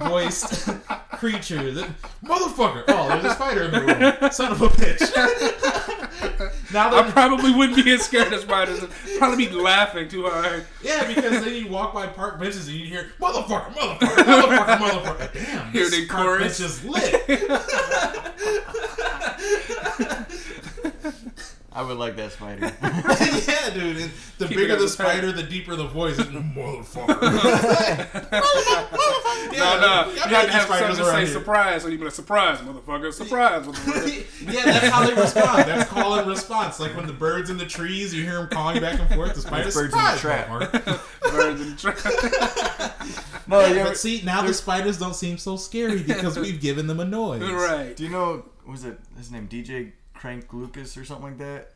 voiced creatures. That- Motherfucker! Oh, there's a spider in the room. Son of a bitch. Now I probably wouldn't be as scared as spiders. I'd probably be laughing too hard. yeah, because then you walk by park benches and you hear motherfucker, motherfucker, motherfucker, motherfucker. Damn, Hear this park chorus. bench is lit. I would like that spider. yeah, dude. And the Keep bigger the as a spider, the deeper the voice. Motherfucker. no, no, you have to have spiders something to say here. surprise. So you be like, surprise, motherfucker, surprise, motherfucker. yeah, that's how they respond. That's call and response. Like when the birds in the trees, you hear them calling back and forth. The spiders birds in the surprise, trap. Birds in the trap. no, you But see, now the spiders don't seem so scary because we've given them a noise. right. do you know, was it his name DJ Crank Lucas or something like that?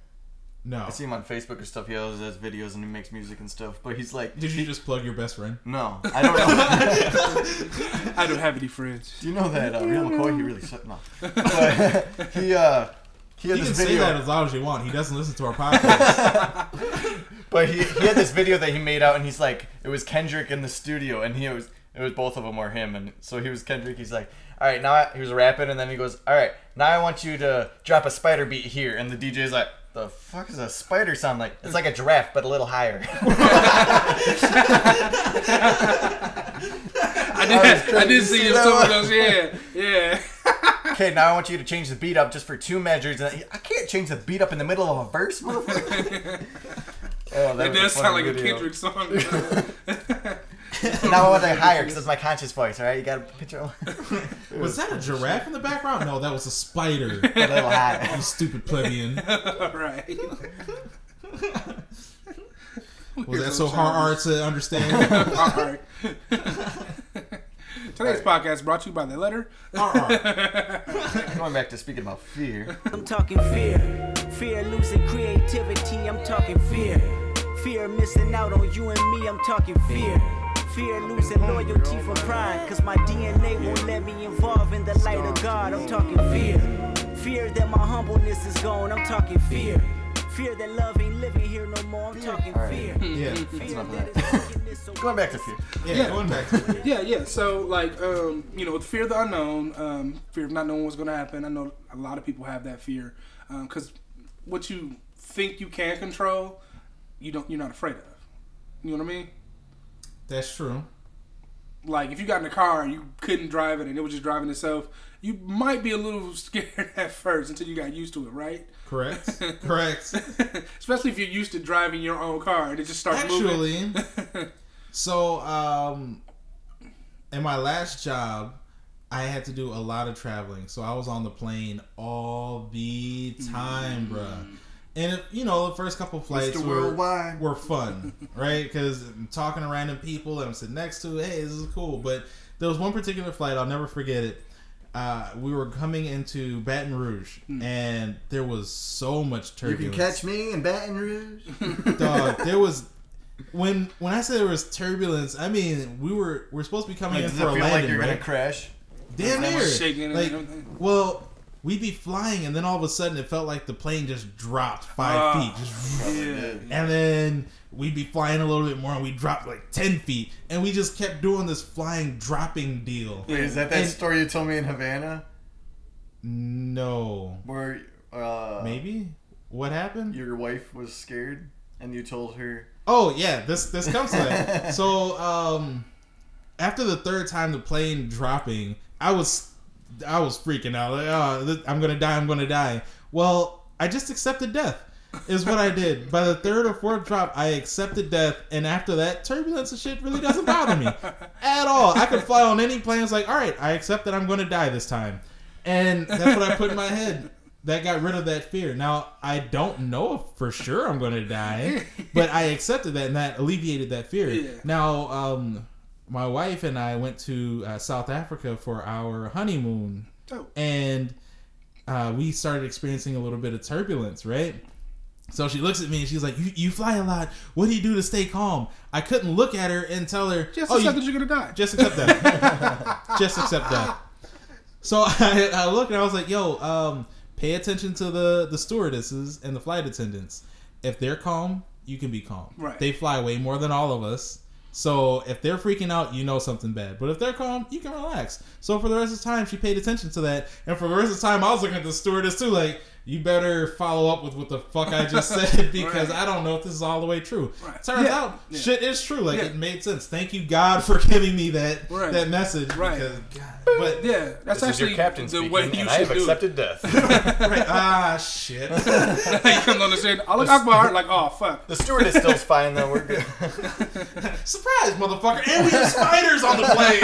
No. I see him on Facebook or stuff. He always has videos and he makes music and stuff. But he's like, Did you just plug your best friend? no, I don't know. I don't have any friends. do you know that uh, Real McCoy? He really shut no. But he uh, he had You this can say video. that as loud as you want. He doesn't listen to our podcast. But he, he had this video that he made out, and he's like, it was Kendrick in the studio, and he was it was both of them were him, and so he was Kendrick. He's like, all right, now I, he was rapping, and then he goes, all right, now I want you to drop a spider beat here, and the DJ's like. The fuck is a spider sound like? It's like a giraffe, but a little higher. I did. I, did see see you that some of those. Yeah, yeah. okay, now I want you to change the beat up just for two measures. And I I can't change the beat up in the middle of a verse, motherfucker. oh, that It does sound funny like a. Kendrick song. Now I want that higher because that's my conscious voice. All right, you got to picture was that a giraffe in the background? No, that was a spider. a little higher. You stupid plebeian. right. Was that so hard to understand? All right. Today's podcast brought to you by the letter. Uh-uh. Going back to speaking about fear. I'm talking fear. Fear losing creativity. I'm talking fear. Fear missing out on you and me. I'm talking fear. Fear losing loyalty from pride. Cause my DNA won't let me involve in the light of God. I'm talking fear. Fear that my humbleness is gone. I'm talking fear. Fear that love ain't living here no more. I'm talking All right. fear. Yeah, Fear enough that that. is making this so Going back to fear. yeah. Yeah. Going back. To it. Yeah, yeah. So like, um, you know, fear of the unknown, um, fear of not knowing what's going to happen. I know a lot of people have that fear because what you think you can control, you don't. You're not afraid of. You know what I mean? That's true. Like if you got in a car and you couldn't drive it and it was just driving itself, you might be a little scared at first until you got used to it, right? Correct. Correct. Especially if you're used to driving your own car and it just starts moving. Actually, so um, in my last job, I had to do a lot of traveling. So I was on the plane all the time, bruh. And if, you know, the first couple flights were, were fun, right? Because I'm talking to random people that I'm sitting next to. Hey, this is cool. But there was one particular flight I'll never forget it. Uh, we were coming into Baton Rouge, and there was so much turbulence. You can catch me in Baton Rouge. dog. There was when when I said there was turbulence. I mean we were we're supposed to be coming Like, in does for it a landing, like you're right? gonna crash? Damn It near. shaking like, well, we'd be flying, and then all of a sudden it felt like the plane just dropped five Ah. feet, just, Yeah. and then we'd be flying a little bit more, and we dropped like ten feet, and we just kept doing this flying dropping deal. Wait, is that that And- story you told me in Havana No, where uh, maybe what happened? your wife was scared and you told her? Oh yeah, this this comes to that. so um, after the third time the plane dropping, I was I was freaking out. Like, oh, I'm gonna die. I'm gonna die. Well, I just accepted death. Is what I did. By the third or fourth drop, I accepted death, and after that, turbulence and shit really doesn't bother me at all. I could fly on any plane. It's like, all right, I accept that I'm going to die this time, and that's what I put in my head. That got rid of that fear. Now I don't know for sure I'm going to die, but I accepted that, and that alleviated that fear. Yeah. Now, um, my wife and I went to uh, South Africa for our honeymoon, Dope. and uh, we started experiencing a little bit of turbulence, right? So she looks at me and she's like, "You, you fly a lot. What do you do to stay calm?" I couldn't look at her and tell her, Just "Oh, accept you, that you're gonna die. just accept that. just accept that." So I, I look and I was like, "Yo, um, pay attention to the the stewardesses and the flight attendants. If they're calm, you can be calm. Right. They fly way more than all of us." So if they're freaking out, you know something bad. But if they're calm, you can relax. So for the rest of the time, she paid attention to that, and for the rest of the time, I was looking at the stewardess too, like you better follow up with what the fuck I just said because Right. I don't know if this is all the way true. Right. Turns Yeah. out, Yeah. shit is true. Like Yeah. it made sense. Thank you God for giving me that Right. that message. Right. Because, God, but Yeah, that's This is actually your captain the speaking, way you and I should have do accepted death. right, ah shit. it. you come on the scene. I look Akbar like, oh fuck. the stewardess still's fine though. We're good. Surprise, motherfucker! And we have spiders on the plane.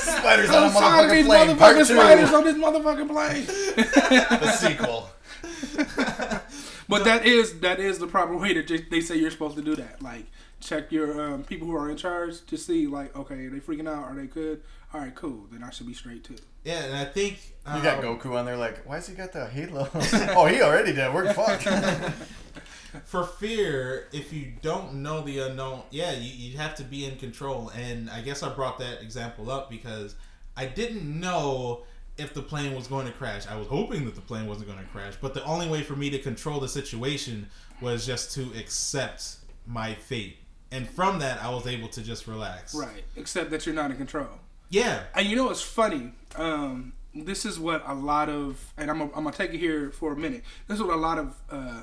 Spiders on a I'm tired of motherfucking plane. Part motherfucking two. spiders on this motherfucking plane. The sequel. But that is that is the proper way that they- they say you're supposed to do that. Like check your um, people who are in charge to see like, okay, are they freaking out? Are they good? All right, cool. Then I should be straight too. yeah, and I think You um, got Goku on there like, why's he got the halo? oh, he already did. We're fucked. for fear, if you don't know the unknown, yeah, you, you have to be in control. And I guess I brought that example up because I didn't know if the plane was going to crash. I was hoping that the plane wasn't going to crash, but the only way for me to control the situation was just to accept my fate. And from that, I was able to just relax. Right. Except that you're not in control. Yeah. And you know what's funny? Um, this is what a lot of, and I'm I'm gonna take it here for a minute. This is what a lot of uh,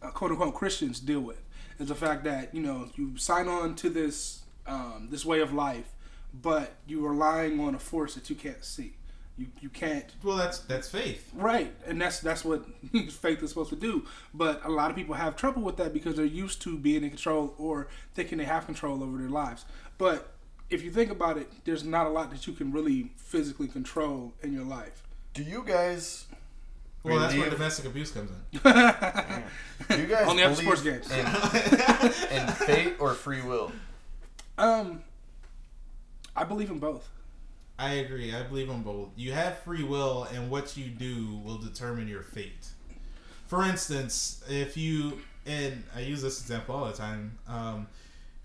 uh, quote unquote Christians deal with is the fact that you know you sign on to this um, this way of life, but you're relying on a force that you can't see. You you can't Well, that's that's faith. Right, and that's that's what faith is supposed to do. But a lot of people have trouble with that because they're used to being in control or thinking they have control over their lives. But if you think about it, there's not a lot that you can really physically control in your life. Do you guys? Well, that's where domestic abuse comes in. Do you guys Only after believe sports games. in, in fate or free will? Um, I believe in both. I agree. I believe in both. You have free will, and what you do will determine your fate. For instance, if you and I use this example all the time. Um,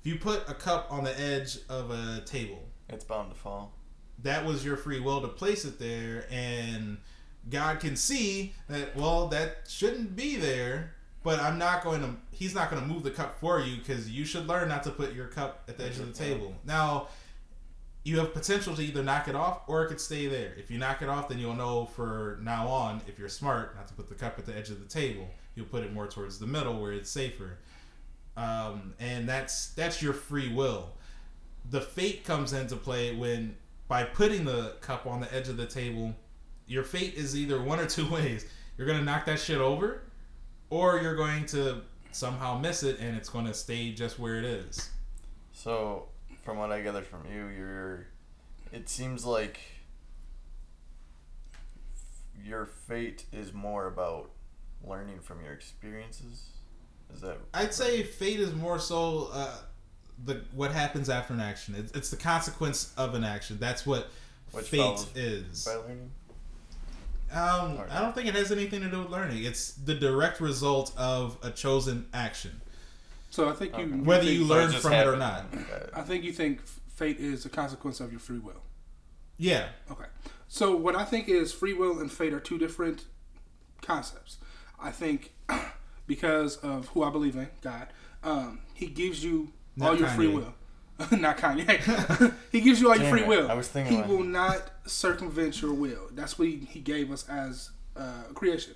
if you put a cup on the edge of a table, It's bound to fall. that was your free will to place it there, and God can see that well that shouldn't be there, but I'm not going to. He's not going to move the cup for you because you should learn not to put your cup at the edge of the table. Now, you have potential to either knock it off or it could stay there. If you knock it off, then you'll know for now on, if you're smart, not to put the cup at the edge of the table. You'll put it more towards the middle where it's safer. Um, and that's that's your free will. The fate comes into play when by putting the cup on the edge of the table, your fate is either one or two ways. You're gonna knock that shit over, or you're going to somehow miss it and it's gonna stay just where it is. So, from what I gather from you, you're. It seems like your fate is more about learning from your experiences. Is that? I'd say fate is more so uh, the what happens after an action. It's, it's the consequence of an action. That's what Which fate is. by learning. Um, I don't think it has anything to do with learning. It's the direct result of a chosen action, So I think you Okay. whether think, you learn just from it or not. I think you think fate is a consequence of your free will. Yeah, Okay. So what I think is free will and fate are two different concepts. I think because of who I believe in, God, um, He gives you Not all your free will. not Kanye. he gives you all your free it. will. I was thinking he like- will not circumvent your will. That's what he, he gave us as uh, creation.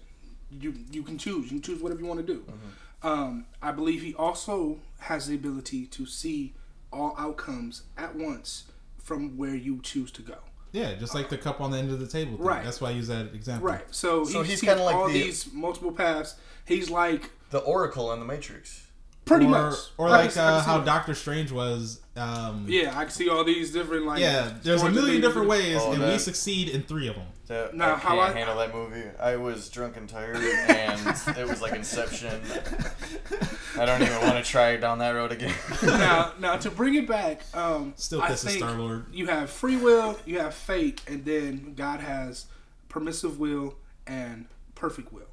You you can choose. You can choose whatever you want to do. Mm-hmm. Um, I believe he also has the ability to see all outcomes at once from where you choose to go. yeah, just like the cup on the end of the table. Thing. Right. That's why I use that example. Right. So, So he he's sees kinda like all the- these multiple paths. He's like The Oracle in the Matrix. pretty or, much. or I like can uh, how that. Doctor Strange was. Um, Yeah, I can see all these different like. yeah, there's a million different ways, Oh, and we succeed in three of them. That, Now, I how can't I- handle that movie. I was drunk and tired, and it was like Inception. I don't even want to try down that road again. now, now to bring it back, um, Still I pisses think Star-Lord. You have free will, you have fate, and then God has permissive will and perfect will.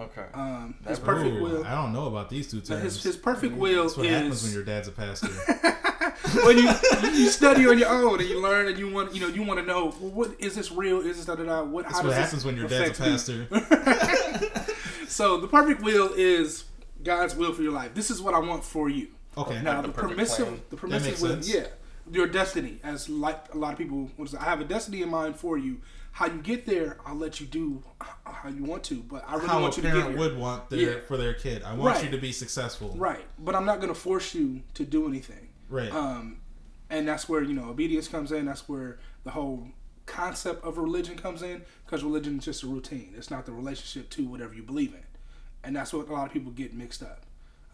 Okay. Um, his That- perfect Ooh, will. I don't know about these two terms. His, his perfect will That's what happens when your dad's a pastor. when you you study on your own and you learn and you want you know you want to know well, what is this real is this da da da what That's does what happens when your dad's a pastor. So the perfect will is God's will for your life. This is what I want for you. Okay. Now Like the, the permissive, plan. the permissive will, sense. yeah, your destiny. As like a lot of people, what is it? I have a destiny in mind for you. How you get there, I'll let you do how you want to. But I really How a want you to get parent would want their Yeah. for their kid. I want Right. you to be successful. right, but I'm not going to force you to do anything. Right. Um, and that's where you know obedience comes in. That's where the whole concept of religion comes in because religion is just a routine. It's not the relationship to whatever you believe in, and that's what a lot of people get mixed up.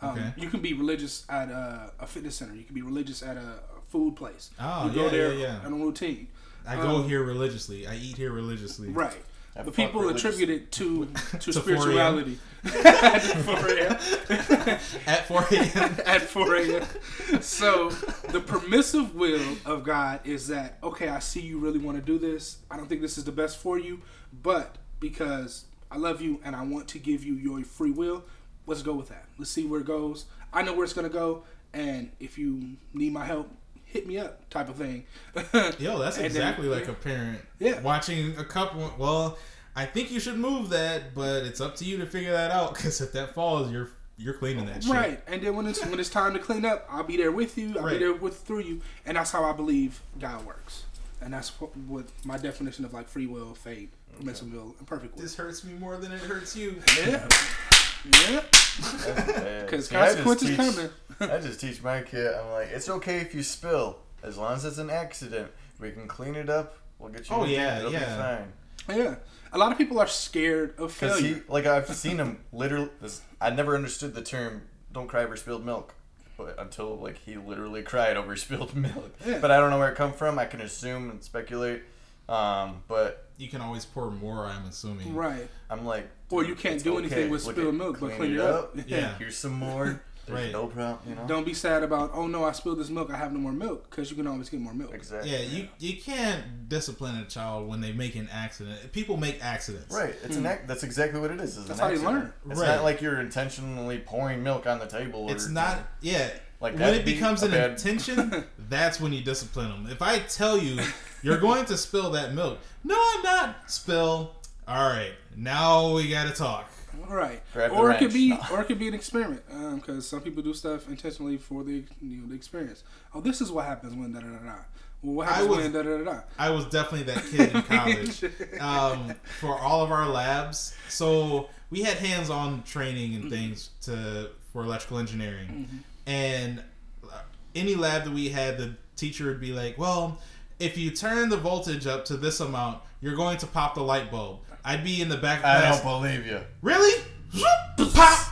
Um, Okay. You can be religious at a, a fitness center. You can be religious at a, a food place. Oh, you go there yeah, yeah. on a routine. I go Um, here religiously. I eat here religiously. Right. I The people attribute it to to, To 4 spirituality. At 4 a.m. At 4 a.m. At 4 a.m. So the permissive will of God is that okay, I see you really want to do this. I don't think this is the best for you, but because I love you and I want to give you your free will, let's go with that. Let's see where it goes. I know where it's gonna go, and if you need my help, hit me up, type of thing. Yo, that's And then- exactly like a parent Yeah. watching a couple. Well, I think you should move that, but it's up to you to figure that out. Because if that falls, you're you're cleaning that shit. Right, and then when it's when it's time to clean up, I'll be there with you. I'll Right. be there with through you, and that's how I believe God works, and that's what, what my definition of like free will, fate, permissive will, and perfect will. This hurts me more than it hurts you. Yeah, yeah, because Because consequences coming. I just teach my kid. I'm like, it's okay if you spill, as long as it's an accident. We can clean it up. We'll get you. Oh, yeah, It'll yeah. be fine. Yeah, a lot of people are scared of Because he, failure. like, I've seen him literally. This, I never understood the term "don't cry over spilled milk," but until like he literally cried over spilled milk. Yeah. But I don't know where it come from. I can assume and speculate. Um, but You can always pour more. I'm assuming. right, I'm like, Or you can't it's do anything with Look spilled at- milk, but clean clean it up. Yeah. Here's some more. There's Right. no problem. You know. Don't be sad about oh no, I spilled this milk. I have no more milk because you can always get more milk. Exactly. Yeah, you you can't discipline a child when they make an accident. People make accidents. Right. It's hmm. an act. That's exactly what it is. It's. That's an how you accident. learn. It's Right. not like you're intentionally pouring milk on the table. It's or not. Yeah. Like, when it be becomes an bad- intention, that's when you discipline them. If I tell you you're going to spill that milk, no, I'm not. Spill. All right, now we gotta talk. All right, Grab or it could be, No. or it could be an experiment, um, because some people do stuff intentionally for the you know the experience. Oh, this is what happens when da da da da. Well, what I happens was- when da da da da? I was definitely that kid in college um, for all of our labs. So we had hands-on training and mm-hmm. things to for electrical engineering, mm-hmm. And uh, any lab that we had, the teacher would be like, "Well, if you turn the voltage up to this amount, you're going to pop the light bulb." I'd be in the back. of I class, don't believe you. Really? Pop!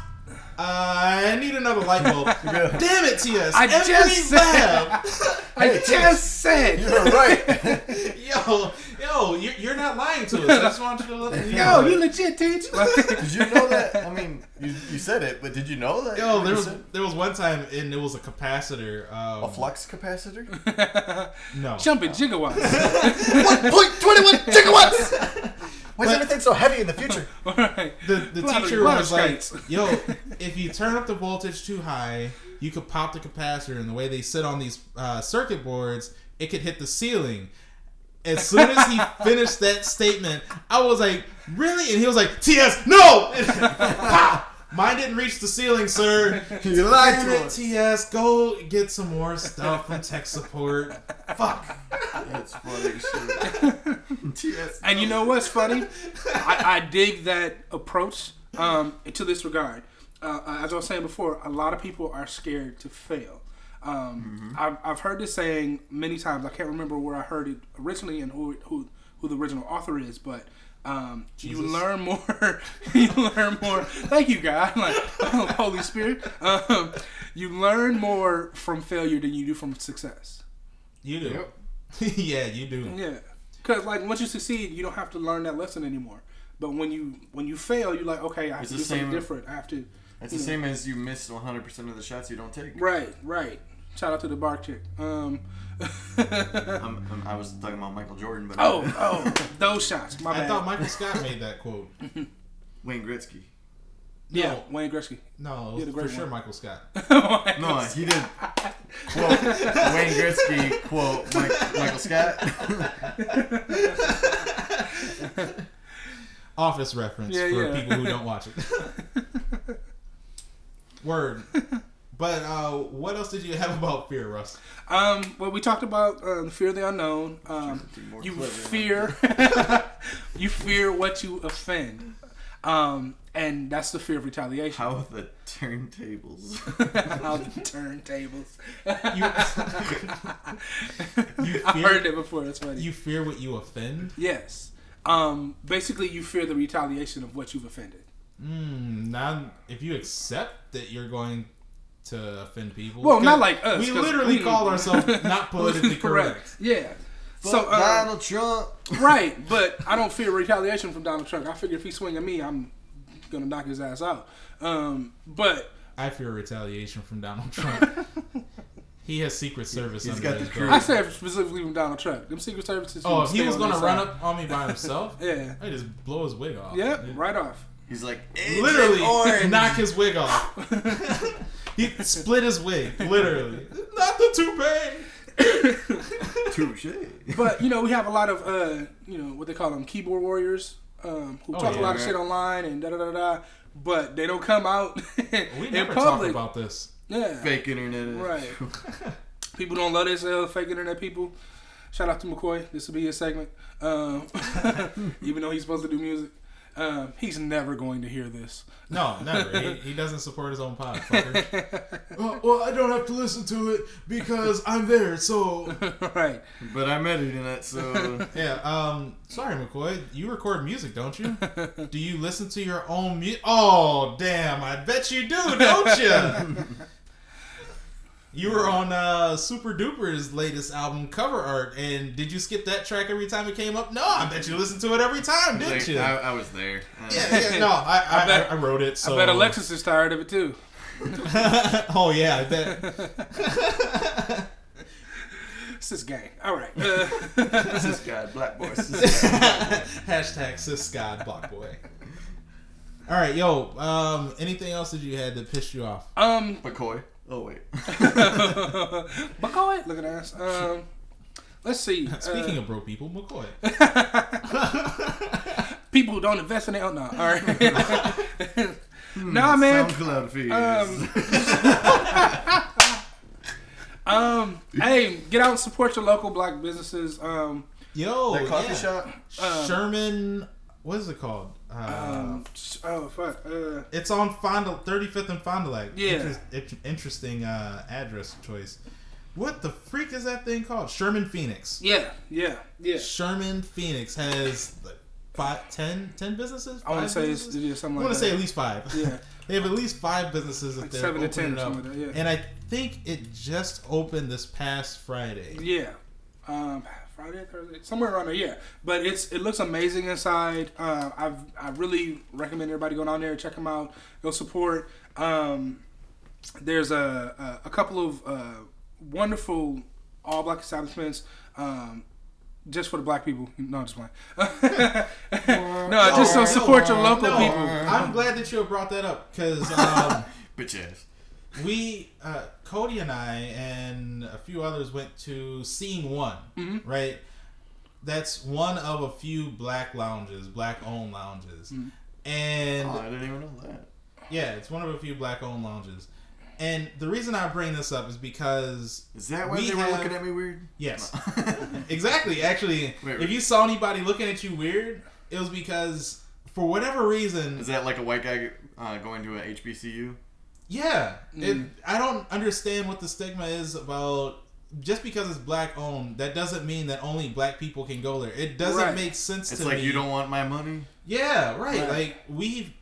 I need another light bulb. Damn it, TS. I Every just said- lab. I Hey, just said, You're right. yo, yo, you're, you're not lying to us. I just want you to let me yo, know. you legit teach. did you know that? I mean, you, you said it, but did you know that? Yo, there was said there was one time and it was a capacitor. Um, a flux capacitor. No, Jumping gigawatts. One point twenty-one gigawatts. Why is But- everything so heavy in the future? All right. the the Lot teacher lot was like, "Yo, if you turn up the voltage too high, you could pop the capacitor, and the way they sit on these uh, circuit boards, it could hit the ceiling." As soon as he finished that statement, I was like, "Really?" And he was like, "TS, no!" Pop! Mine didn't reach the ceiling, sir. You lied Damn to it, us. TS. Go get some more stuff from tech support. Fuck. That's funny shit. TS. And you know what's funny? I, I dig that approach um, to this regard. Uh, as I was saying before, a lot of people are scared to fail. Um, I've, I've heard this saying many times. I can't remember where I heard it originally and who who, who the original author is, but um, you learn more. you learn more. Thank you, God. Like Holy Spirit. Um, you learn more from failure than you do from success. You do. Yep. yeah, you do. Yeah, because like once you succeed, you don't have to learn that lesson anymore. But when you when you fail, you're like, okay, I have It's to do something different. I have to. It's the same as you miss 100% of the shots you don't take. Right, right. Shout out to the bar chick. Um, I'm, I'm, I was talking about Michael Jordan, but oh, oh, those shots. My I bad. thought Michael Scott made that quote. Wayne Gretzky. yeah, No. Wayne Gretzky. No, Yeah, the for great sure one. Michael Scott. No, he did. Quote Wayne Gretzky. Quote Mike, Michael Scott. Office reference Yeah, for yeah. people who don't watch it. Word. But uh, what else did you have about fear, Russ? Um, well, we talked about uh, the fear of the unknown. Um, you fear, you fear what you offend, um, and that's the fear of retaliation. How the turntables. How the turntables. You, you I fear, heard it before. That's funny. you fear what you offend? yes. Um, basically, you fear the retaliation of what you've offended. Mm, now, if you accept that you're going to offend people, Well, not 'cause like us, We 'cause literally we- call ourselves not politically correct. Yeah. So uh, Donald Trump. right, but I don't fear retaliation from Donald Trump. I figure if he's swinging me, I'm gonna knock his ass out. Um, but I fear retaliation from Donald Trump. he has Secret Service He's under got the belt. I said specifically from Donald Trump. Them Secret Services. Oh, if stay he was on gonna run side. up on me by himself, Yeah. I just blow his wig off. Yep. Right off. He's like Literally knock his wig off. He split his wig. Literally. Not the toupee. Touche. But you know, we have a lot of uh, you know what they call them keyboard warriors um, who Oh, talk a yeah. lot of shit online and da da da da. But they don't come out We in never talk public. about this. yeah. Fake internet. Right. people don't love this uh, fake internet people. Shout out to McCoy. This will be his segment. Um, even though he's supposed to do music, um, he's never going to hear this. No, never. he, he doesn't support his own pod, well, well, I don't have to listen to it because I'm there. So right. But I'm editing it, so yeah. Um, sorry, McCoy. You record music, don't you? Do you listen to your own music? Oh, damn! I bet you do, don't you? You were on uh, Super Duper's latest album cover art, and did you skip that track every time it came up? No, I bet you listened to it every time, didn't like, you? I, I was there. Uh, yeah, yeah, no, I, I, I, bet- I wrote it. So I bet Alexis is tired of it too. oh yeah, I bet. It's this gang. All right. Uh, This is God, Black Boy. Sis God. Hashtag sis god block boy. All right, yo. Um, anything else that you had that pissed you off? um, McCoy. Oh wait. McCoy, look at us. Um, let's see. Speaking uh, of broke people, McCoy. people who don't invest in it. Oh no, all right. nah, man. SoundCloud feeds. Um, hey, get out and support your local black businesses. Um, Yo, that coffee yeah. shop. Sherman. What is it called? Uh, um, oh fuck. Uh, it's on Fond 35th and Fond du Lac. Yeah. Interest, int- interesting uh, address choice. What the freak is that thing called? Sherman Phoenix. yeah, yeah, yeah. Sherman Phoenix has like five, ten, ten businesses. I want to say it's, businesses? yeah, something I want to say at least five. Yeah. they have at least five businesses that Like they're seven to 10 or up. that, yeah. And I think it just opened this past Friday. Yeah. Um, Friday, Thursday, somewhere around there. Yeah, but it's it looks amazing inside. Uh, I've I really recommend everybody go down there check them out. Go support. Um, there's a, a a couple of uh, wonderful all black establishments. Um, just for the black people. No, I'm just playing. no, just so support your local No, people. I'm glad that you brought that up because um, Bitch ass. We, uh, Cody and I, and a few others went to Scene One, Mm-hmm. right? That's one of a few black lounges, black owned lounges. Mm-hmm. And Oh, I didn't even know that. yeah, it's one of a few black owned lounges. And the reason I bring this up is because Is that why We they were looking at me weird? Yes. exactly. Actually, Wait, if you saw anybody looking at you weird, it was because for whatever reason, Is that like a white guy uh, going to an HBCU? Yeah, it, Mm. I don't understand what the stigma is about. Just because it's black owned, that doesn't mean that only black people can go there. It doesn't Right. make sense It's to like me. you don't want my money. Yeah, right. Right. Like we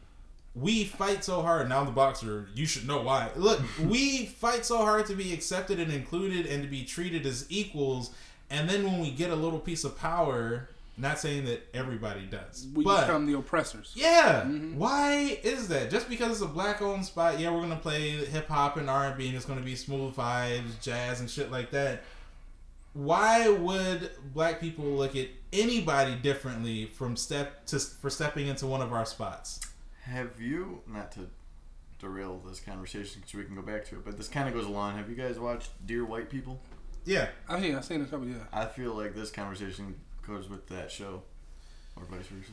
we fight so hard. Now the boxer, you should know why. Look, we fight so hard to be accepted and included and to be treated as equals. And then when we get a little piece of power, not saying that everybody does, We but become the oppressors. yeah, mm-hmm. why is that? Just because it's a black-owned spot, yeah, we're gonna play hip hop and R and B, and it's gonna be smooth vibes, jazz, and shit like that. Why would black people look at anybody differently from step to for stepping into one of our spots? Have you not to derail this conversation because we can go back to it, but this kind of goes along. Have you guys watched Dear White People? Yeah, I've seen, I've seen a couple. Of yeah. I feel like this conversation goes with that show, or vice versa.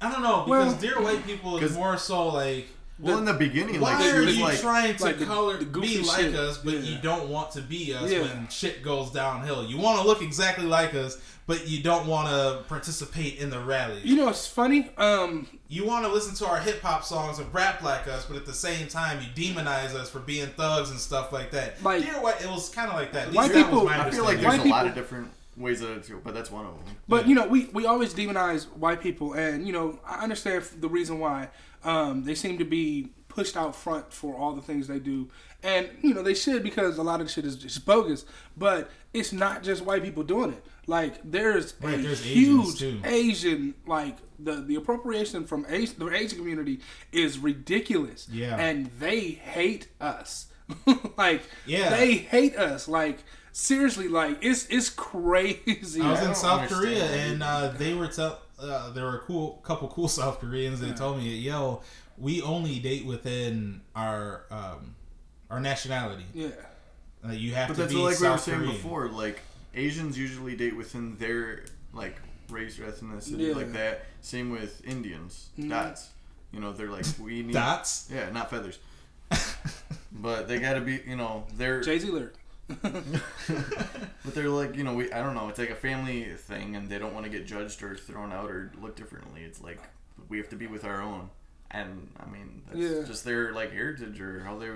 I don't know because Well- dear white people is more so like. Well, in the beginning, Why like she are you like, trying to like color the goofy be like shit. us, but Yeah. you don't want to be us Yeah. when shit goes downhill? You want to look exactly like us, but you don't want to participate in the rallies. You know, it's funny. Um, You want to listen to our hip hop songs and rap like us, but at the same time you demonize us for being thugs and stuff like that. Like- Dear White, it was kind of like that. At White people- I feel like there's White a lot of different ways that it's, but that's one of them. But Yeah. you know, we, we always demonize white people, and you know, I understand the reason why. Um, they seem to be pushed out front for all the things they do, and you know they should because a lot of the shit is just bogus. But it's not just white people doing it. Like there's Right, a there's huge. Asian like the the appropriation from Asian, the Asian community is ridiculous. Yeah. and they hate us. like Yeah. they hate us. Like seriously, like it's it's crazy. I was I in South Korea and uh, they were tell uh, there were a cool couple cool South Koreans. They told me, "Yo, we only date within our um, our nationality. yeah. Uh, you have But to that's be like we were South saying Korean." before. Like Asians usually date within their like race or ethnicity, Yeah. Like that. Same with Indians, dots. You know, they're like we need Dots. Yeah, not feathers. but they got to be, you know, they're Jay Z lyric. but they're like, you know, we I don't know, it's like a family thing, and they don't want to get judged or thrown out or look differently. It's like we have to be with our own, and I mean, that's Yeah. just their like heritage or how they.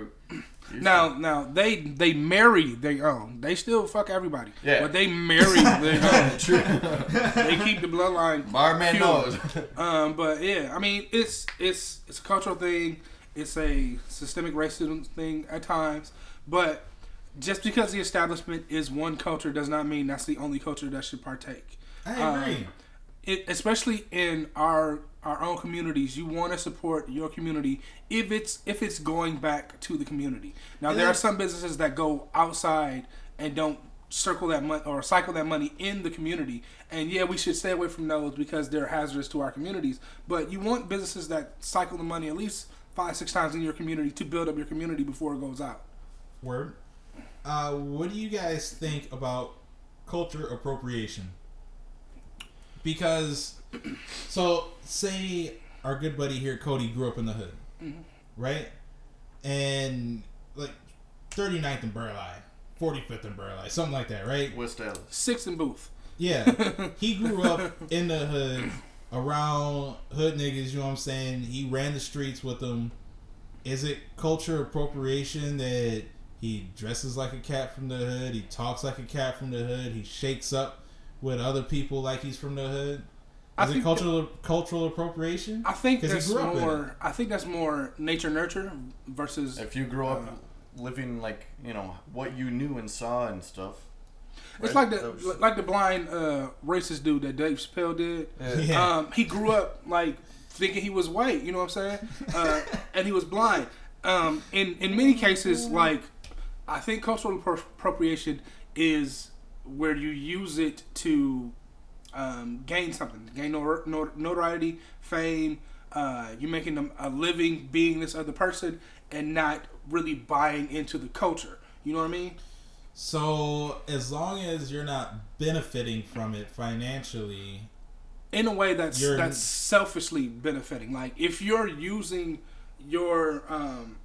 Now, to. now they they marry their own. They still fuck everybody. Yeah. But they marry their own. True. they keep the bloodline. barman pure. knows. Um, but yeah, I mean, it's it's it's a cultural thing. It's a systemic racism thing at times. But just because the establishment is one culture does not mean that's the only culture that should partake. I Um, agree. it, especially in our our own communities, you want to support your community if it's if it's going back to the community. Now there are some businesses that go outside and don't circle that money or cycle that money in the community, and yeah, we should stay away from those because they're hazardous to our communities. But you want businesses that cycle the money at least five six times in your community to build up your community before it goes out. Word. Uh, what do you guys think about culture appropriation? because so say our good buddy here Cody grew up in the hood, right? And like 39th and Burleigh, 45th and Burleigh, something like that, right? West Dallas. Sixth and Booth. Yeah. he grew up in the hood around hood niggas, you know what I'm saying? He ran the streets with them. Is it culture appropriation that he dresses like a cat from the hood, he talks like a cat from the hood, he shakes up with other people like he's from the hood? I Is it think cultural cultural appropriation? I think 'Cause he that's grew up in it. more. I think that's more nature nurture versus. If you grow up living like you know what you knew and saw and stuff. It's right? like the was- like the blind uh, racist dude that Dave Chappelle did. Yeah. Um, he grew up like thinking he was white. You know what I'm saying? Uh, and he was blind. Um, in in many cases, like I think cultural appropriation is where you use it to um, gain something, gain nor- nor- notoriety, fame. Uh, you're making them a living being this other person and not really buying into the culture. You know what I mean? So as long as you're not benefiting from it financially, in a way that's You're- that's selfishly benefiting. Like if you're using your um,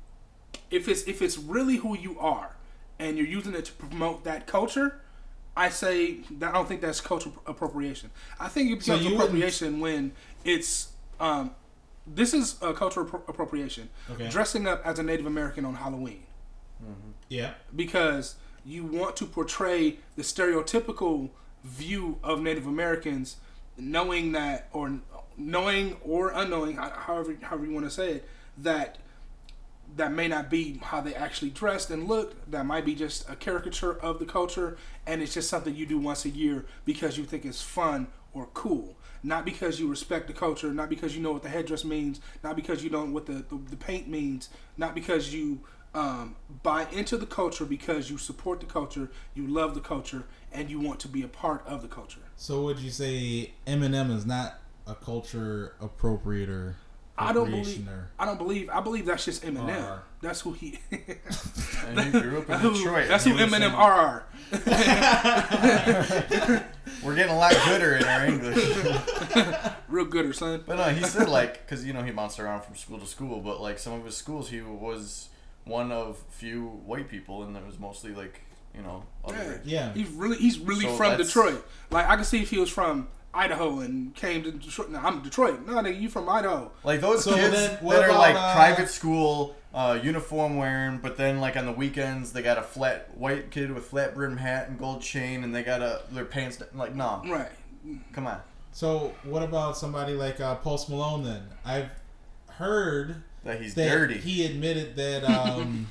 if it's if it's really who you are and you're using it to promote that culture, I say that I don't think that's cultural appropriation. I think it becomes wouldn't- appropriation when it's um, this is a cultural appro- appropriation. Okay. Dressing up as a Native American on Halloween yeah. because you want to portray the stereotypical view of Native Americans, knowing that or knowing or unknowing, however however you want to say it, that that may not be how they actually dressed and looked. That might be just a caricature of the culture, and it's just something you do once a year because you think it's fun or cool. Not because you respect the culture, not because you know what the headdress means, not because you don't know what the, the, the paint means, not because you um, buy into the culture because you support the culture, you love the culture, and you want to be a part of the culture. So would you say Eminem is not a culture appropriator? I don't believe. I don't believe. I believe that's just Eminem. RR. That's who he. And he grew up in who- Detroit. that's who Eminem saying- RR. We're getting a lot gooder in our English. Real gooder, son. But no, he said like, because you know he bounced around from school to school, but like some of his schools, he was one of few white people, and it was mostly like you know other Yeah. Yeah. He's really he's really So from Detroit. Like I can see if he was from Idaho and came to Detroit. No, I'm Detroit. No, nigga, you from Idaho. Like those So kids then that are like uh, private school uh, uniform wearing, but then like on the weekends they got a flat white kid with flat brim hat and gold chain, and they got a their pants like no, Right. come on, So what about somebody like uh, Post Malone? Then I've heard that he's that dirty. he admitted that um,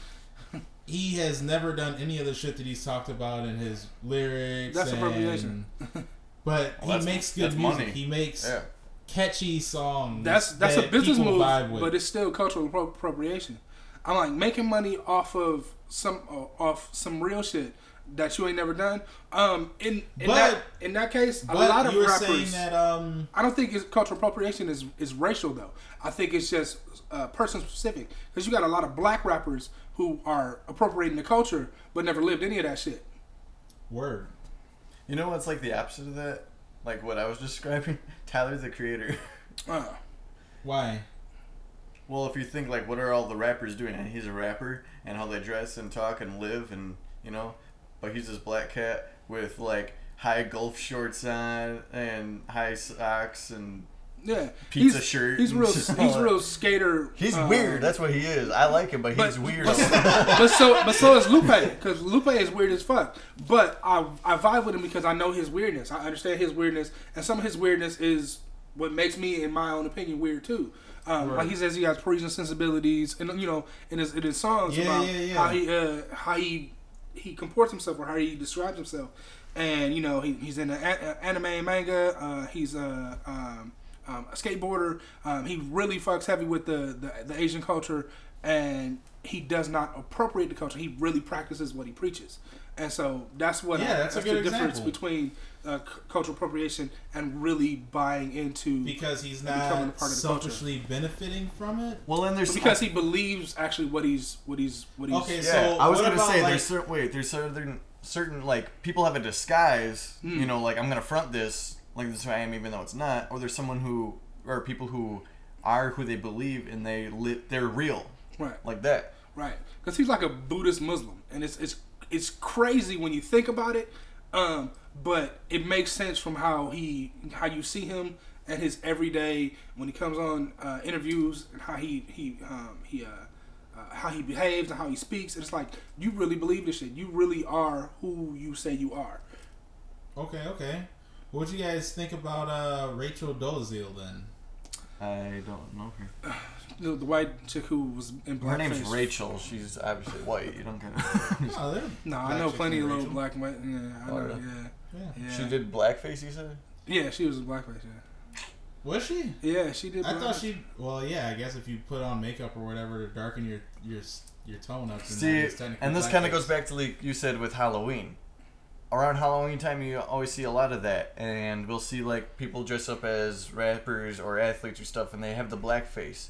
he has never done any of the shit that he's talked about in his lyrics. That's and- appropriation. But Well, he makes good music. money. He makes yeah, catchy songs. That's that's that a business people move, vibe with. but it's still cultural appropriation. I'm like making money off of some uh, off some real shit that you ain't never done. Um, in in But- that in that case, a lot of you were rappers. saying that um, I don't think it's cultural appropriation is is racial though. I think it's just uh, person specific because you got a lot of black rappers who are appropriating the culture but never lived any of that shit. word. You know what's like the opposite of that? Like what I was describing, Tyler the Creator. Uh, Why? Well, if you think like what are all the rappers doing, and he's a rapper, and how they dress and talk and live, and you know, but he's this black cat with like high golf shorts on and high socks and yeah, Pizza he's, shirt He's real. He's real skater. he's uh, weird. That's what he is. I like him, but he's but- weird. But, but so, but so is Lupe, because Lupe is weird as fuck. But I, I vibe with him because I know his weirdness. I understand his weirdness, and some of his weirdness is what makes me, in my own opinion, weird too. Um, Like he says, he has Parisian sensibilities, and you know, in his in his songs Yeah, about yeah, yeah. how he uh, how he he comports himself or how he describes himself. And you know, he, he's in the a- anime and manga. Uh, he's a um, um, a skateboarder. Um, he really fucks heavy with the, the the Asian culture, and he does not appropriate the culture. He really practices what he preaches. And so that's what Yeah, that's a good the difference between uh, c- cultural appropriation and really buying into Because he's becoming a not part of the culture. selfishly benefiting from it. well, then there's because he believes actually what he's what he's what he's Okay, Yeah, so I was gonna about, say like- there's certain wait there's certain certain like people have a disguise. Hmm. You know, like I'm gonna front this like this is who I am, even though it's not, or there's someone who, or people who are who they believe and they li- they're real, Right. like that. Right, because he's like a Buddhist Muslim, and it's it's it's crazy when you think about it. Um, but it makes sense from how he how you see him and his everyday when he comes on uh, interviews and how he he um, he uh, uh, how he behaves and how he speaks. It's like you really believe this shit. You really are who you say you are. Okay, okay. What do you guys think about uh, Rachel Dolezal then? I don't know her. The, the white chick who was in blackface. Her name's Rachel. She's obviously white. You don't get it. Oh, they're No, I know plenty of little Rachel. black white. Yeah, I Oh, know. Yeah, Yeah. yeah. She did blackface. You said. Yeah, she was in blackface. Yeah, Was she? yeah, she did. I thought she. Well, yeah. I guess if you put on makeup or whatever to darken your your your tone up, then See, that is technically and this kind of goes back to like you said with Halloween. Around Halloween time, you always see a lot of that, and we'll see like people dress up as rappers or athletes or stuff, and they have the blackface.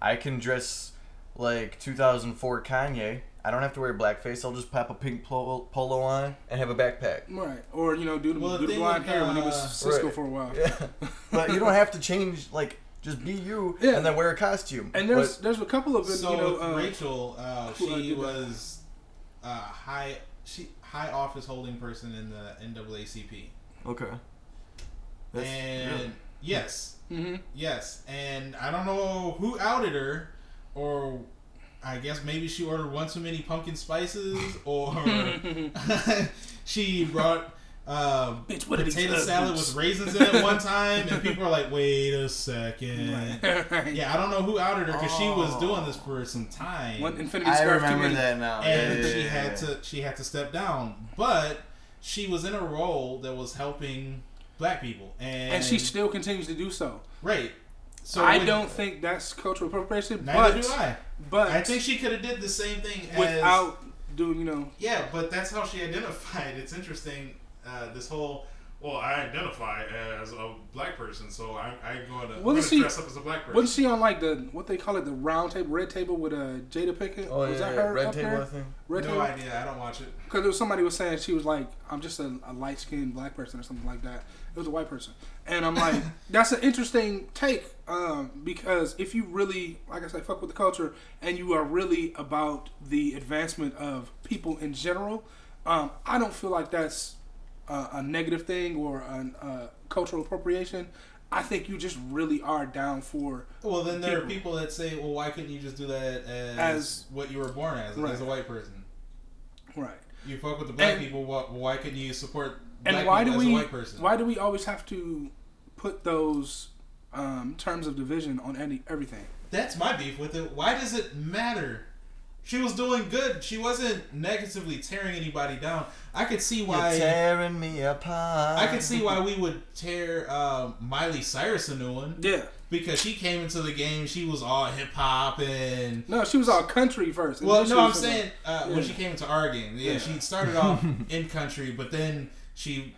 I can dress like 2004 Kanye. I don't have to wear blackface. I'll just pop a pink polo, polo on and have a backpack. Right, or you know, do the, Well, the do the thing blonde with, hair when he uh, was Sisqo Right. for a while. Yeah, but you don't have to change. Like, just be you Yeah. and then wear a costume. And there's But- there's a couple of So you know with uh, Rachel, uh, uh, she was uh, high she high office holding person in the NAACP, okay. That's- and yeah. yes, mhm. yes, and I don't know who outed her, or I guess maybe she ordered one too many pumpkin spices, or she brought. Uh, Bitch, what potato ugly salad boots? with raisins in it one time, and people are like, "Wait a second. Right. Yeah, I don't know who outed her because she was Oh. doing this for some time. One Infinity I Scarf remember many. that now. and Yeah, she yeah, had yeah. to she had to step down but she was in a role that was helping black people and, and she still continues to do so. right so I when- don't think that's cultural appropriation, neither but do i but i think she could have did the same thing as, without doing you know yeah but that's how she identified it's interesting uh, this whole well, I identify as a black person, so I, I go to, I'm Wasn't gonna she- dress up as a black person. wasn't she on like the what they call it the round table red table with uh, Jada Pinkett? Oh, was yeah, that yeah, her Red up Table, there? I think. Red no table. idea. I don't watch it. Because there was somebody was saying she was like, I'm just a, a light skinned black person or something like that. It was a white person, and I'm like, that's an interesting take um, because if you really, like I said, fuck with the culture, and you are really about the advancement of people in general, um, I don't feel like that's uh, a negative thing or a, uh, cultural appropriation. I think you just really are down for Well, then there are People. people that say, well, why couldn't you just do that as, As- what you were born as, Right. as a white person? right. You fuck with the black And- people. Why, why couldn't you support And black why people do as we a white person? why do we always have to put those um, terms of division on any everything? That's my beef with it. Why does it matter? She was doing good. She wasn't negatively tearing anybody down. I could see You're why. tearing me apart. I could see why we would tear um, Miley Cyrus a new one Yeah. because she came into the game. She was all hip hop and No, she was all country first. and Well, then no, I'm was from saying uh, when she came into our game, yeah, Yeah. she started off in country, but then she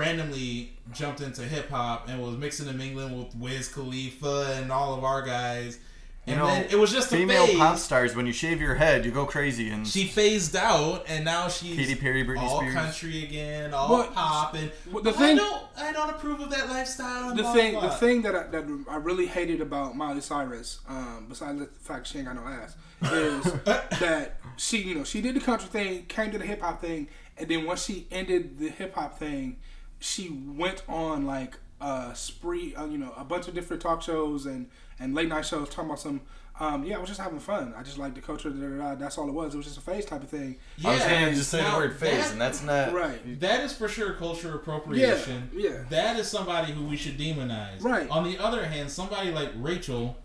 randomly jumped into hip hop and was mixing and mingling with Wiz Khalifa and all of our guys. You And know, then it was just female phase. pop stars. When you shave your head, you go crazy. And She phased out, and now she's Katy Perry, Britney all Spears. country again, all Well, pop, and well, the I thing- don't, I don't approve of that lifestyle. and the blah, thing, blah, the blah. thing that I, that I really hated about Miley Cyrus, um, besides the fact she ain't got no ass, is that she, you know, she did the country thing, came to the hip hop thing, and then once she ended the hip hop thing, she went on like a spree, uh, you know, a bunch of different talk shows and and late night shows talking about some. Um, yeah, I was just having fun. I just liked the culture. Da, da, da, that's all it was. It was just a phase type of thing. I was Yeah, gonna just say the now word phase, that- and that's not Right. That is for sure culture appropriation. Yeah, yeah. That is somebody who we should demonize. Right. On the other hand, somebody like Rachel,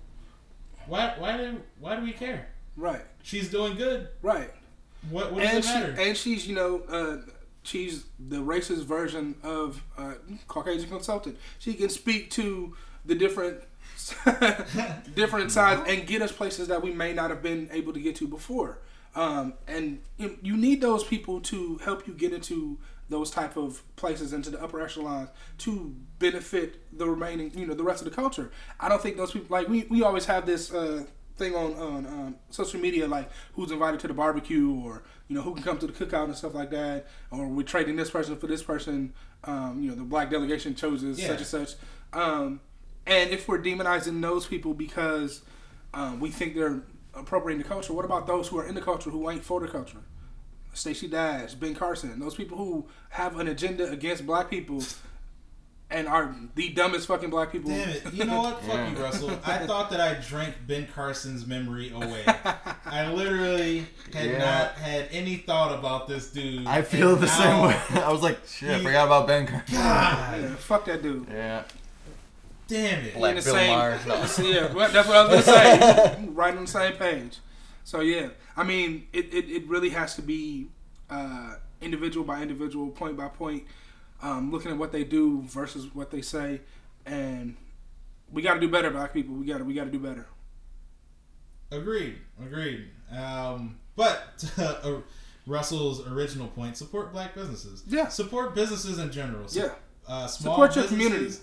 why why do why do we care? Right, She's doing good. right. What what does and it she matter? and she's you know uh, she's the racist version of uh, Caucasian consultant. She can speak to the different different sides and get us places that we may not have been able to get to before. Um, and you, need those people to help you get into those type of places into the upper echelons to benefit the remaining you know the rest of the culture. I don't think those people like we, we always have this uh, thing on on um, social media, like who's invited to the barbecue, or you know who can come to the cookout and stuff like that, or we're trading this person for this person. Um, you know, the black delegation chooses Yeah. such and such. Um, and if we're demonizing those people because um, we think they're appropriating the culture, what about those who are in the culture who ain't for the culture? Stacey Dash, Ben Carson, those people who have an agenda against black people and are the dumbest fucking black people. Damn it. You know what? Fuck you, Russell. I thought that I drank Ben Carson's memory away. I literally had Yeah. not had any thought about this dude. I feel And the same way. I was like, shit, I forgot about Ben Carson. God Yeah, fuck that dude. Yeah, damn it. Black the Bill same- Maher. No. Yeah, well, that's what I was gonna say. right on the same page. So yeah, I mean, it, it, it really has to be uh, individual by individual, point by point, um, looking at what they do versus what they say, and we got to do better, black people. We got to we got to do better. Agreed. Agreed. Um, but uh, Russell's original point: support black businesses. Yeah. Support businesses in general. Su- Yeah. Uh, small Support your businesses- community.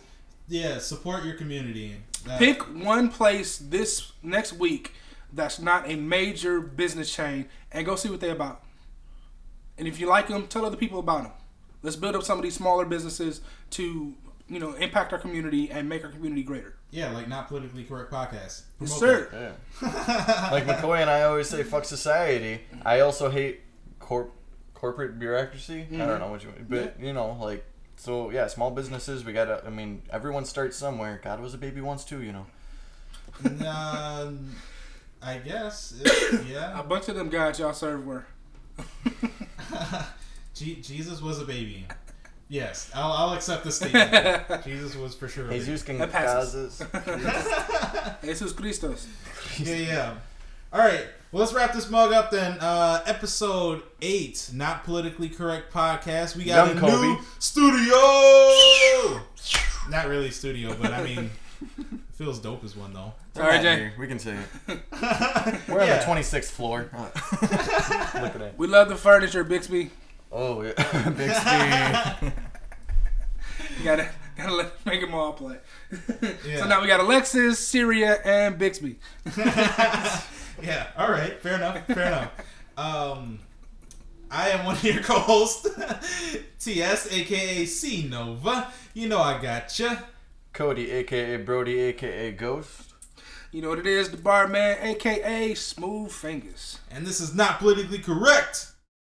Yeah. Support your community. Uh, Pick one place this next week that's not a major business chain and go see what they're about. And if you like them, tell other people about them. Let's build up some of these smaller businesses to, you know, impact our community and make our community greater. Yeah, like not politically correct podcast. Yes, sir. Yeah. like McCoy and I always say, "Fuck society." I also hate corp corporate bureaucracy. I don't know what you, mean, but you know, like so. Yeah, small businesses. We gotta. I mean, everyone starts somewhere. God was a baby once too. You know. that. Um, I guess. It- A bunch of them guys y'all serve were. Je- Jesus was a baby. Yes, I'll, I'll accept the statement. Jesus was for sure. A. Jesus can That passes. Jesus Christos. Yeah, yeah. All right. Well, let's wrap this mug up then. Uh, episode eight, not politically correct podcast. We got Young a Kobe. new studio. Not really studio, but I mean, it feels dope as one though. We're All right, Jay. We can say it. We're on Yeah. the twenty sixth floor. Look at that. We love the furniture, Bixby. Oh yeah, Bixby. You gotta gotta let, make them all play. Yeah. So now we got Alexa, Siri, and Bixby. Yeah. All right. Fair enough. Fair enough. Um, I am one of your co-hosts, TS, aka C Nova. You know I got gotcha. Cody, aka Brody, aka Ghost. You know what it is, the barman, aka Smooth Fingers. And this is not politically correct.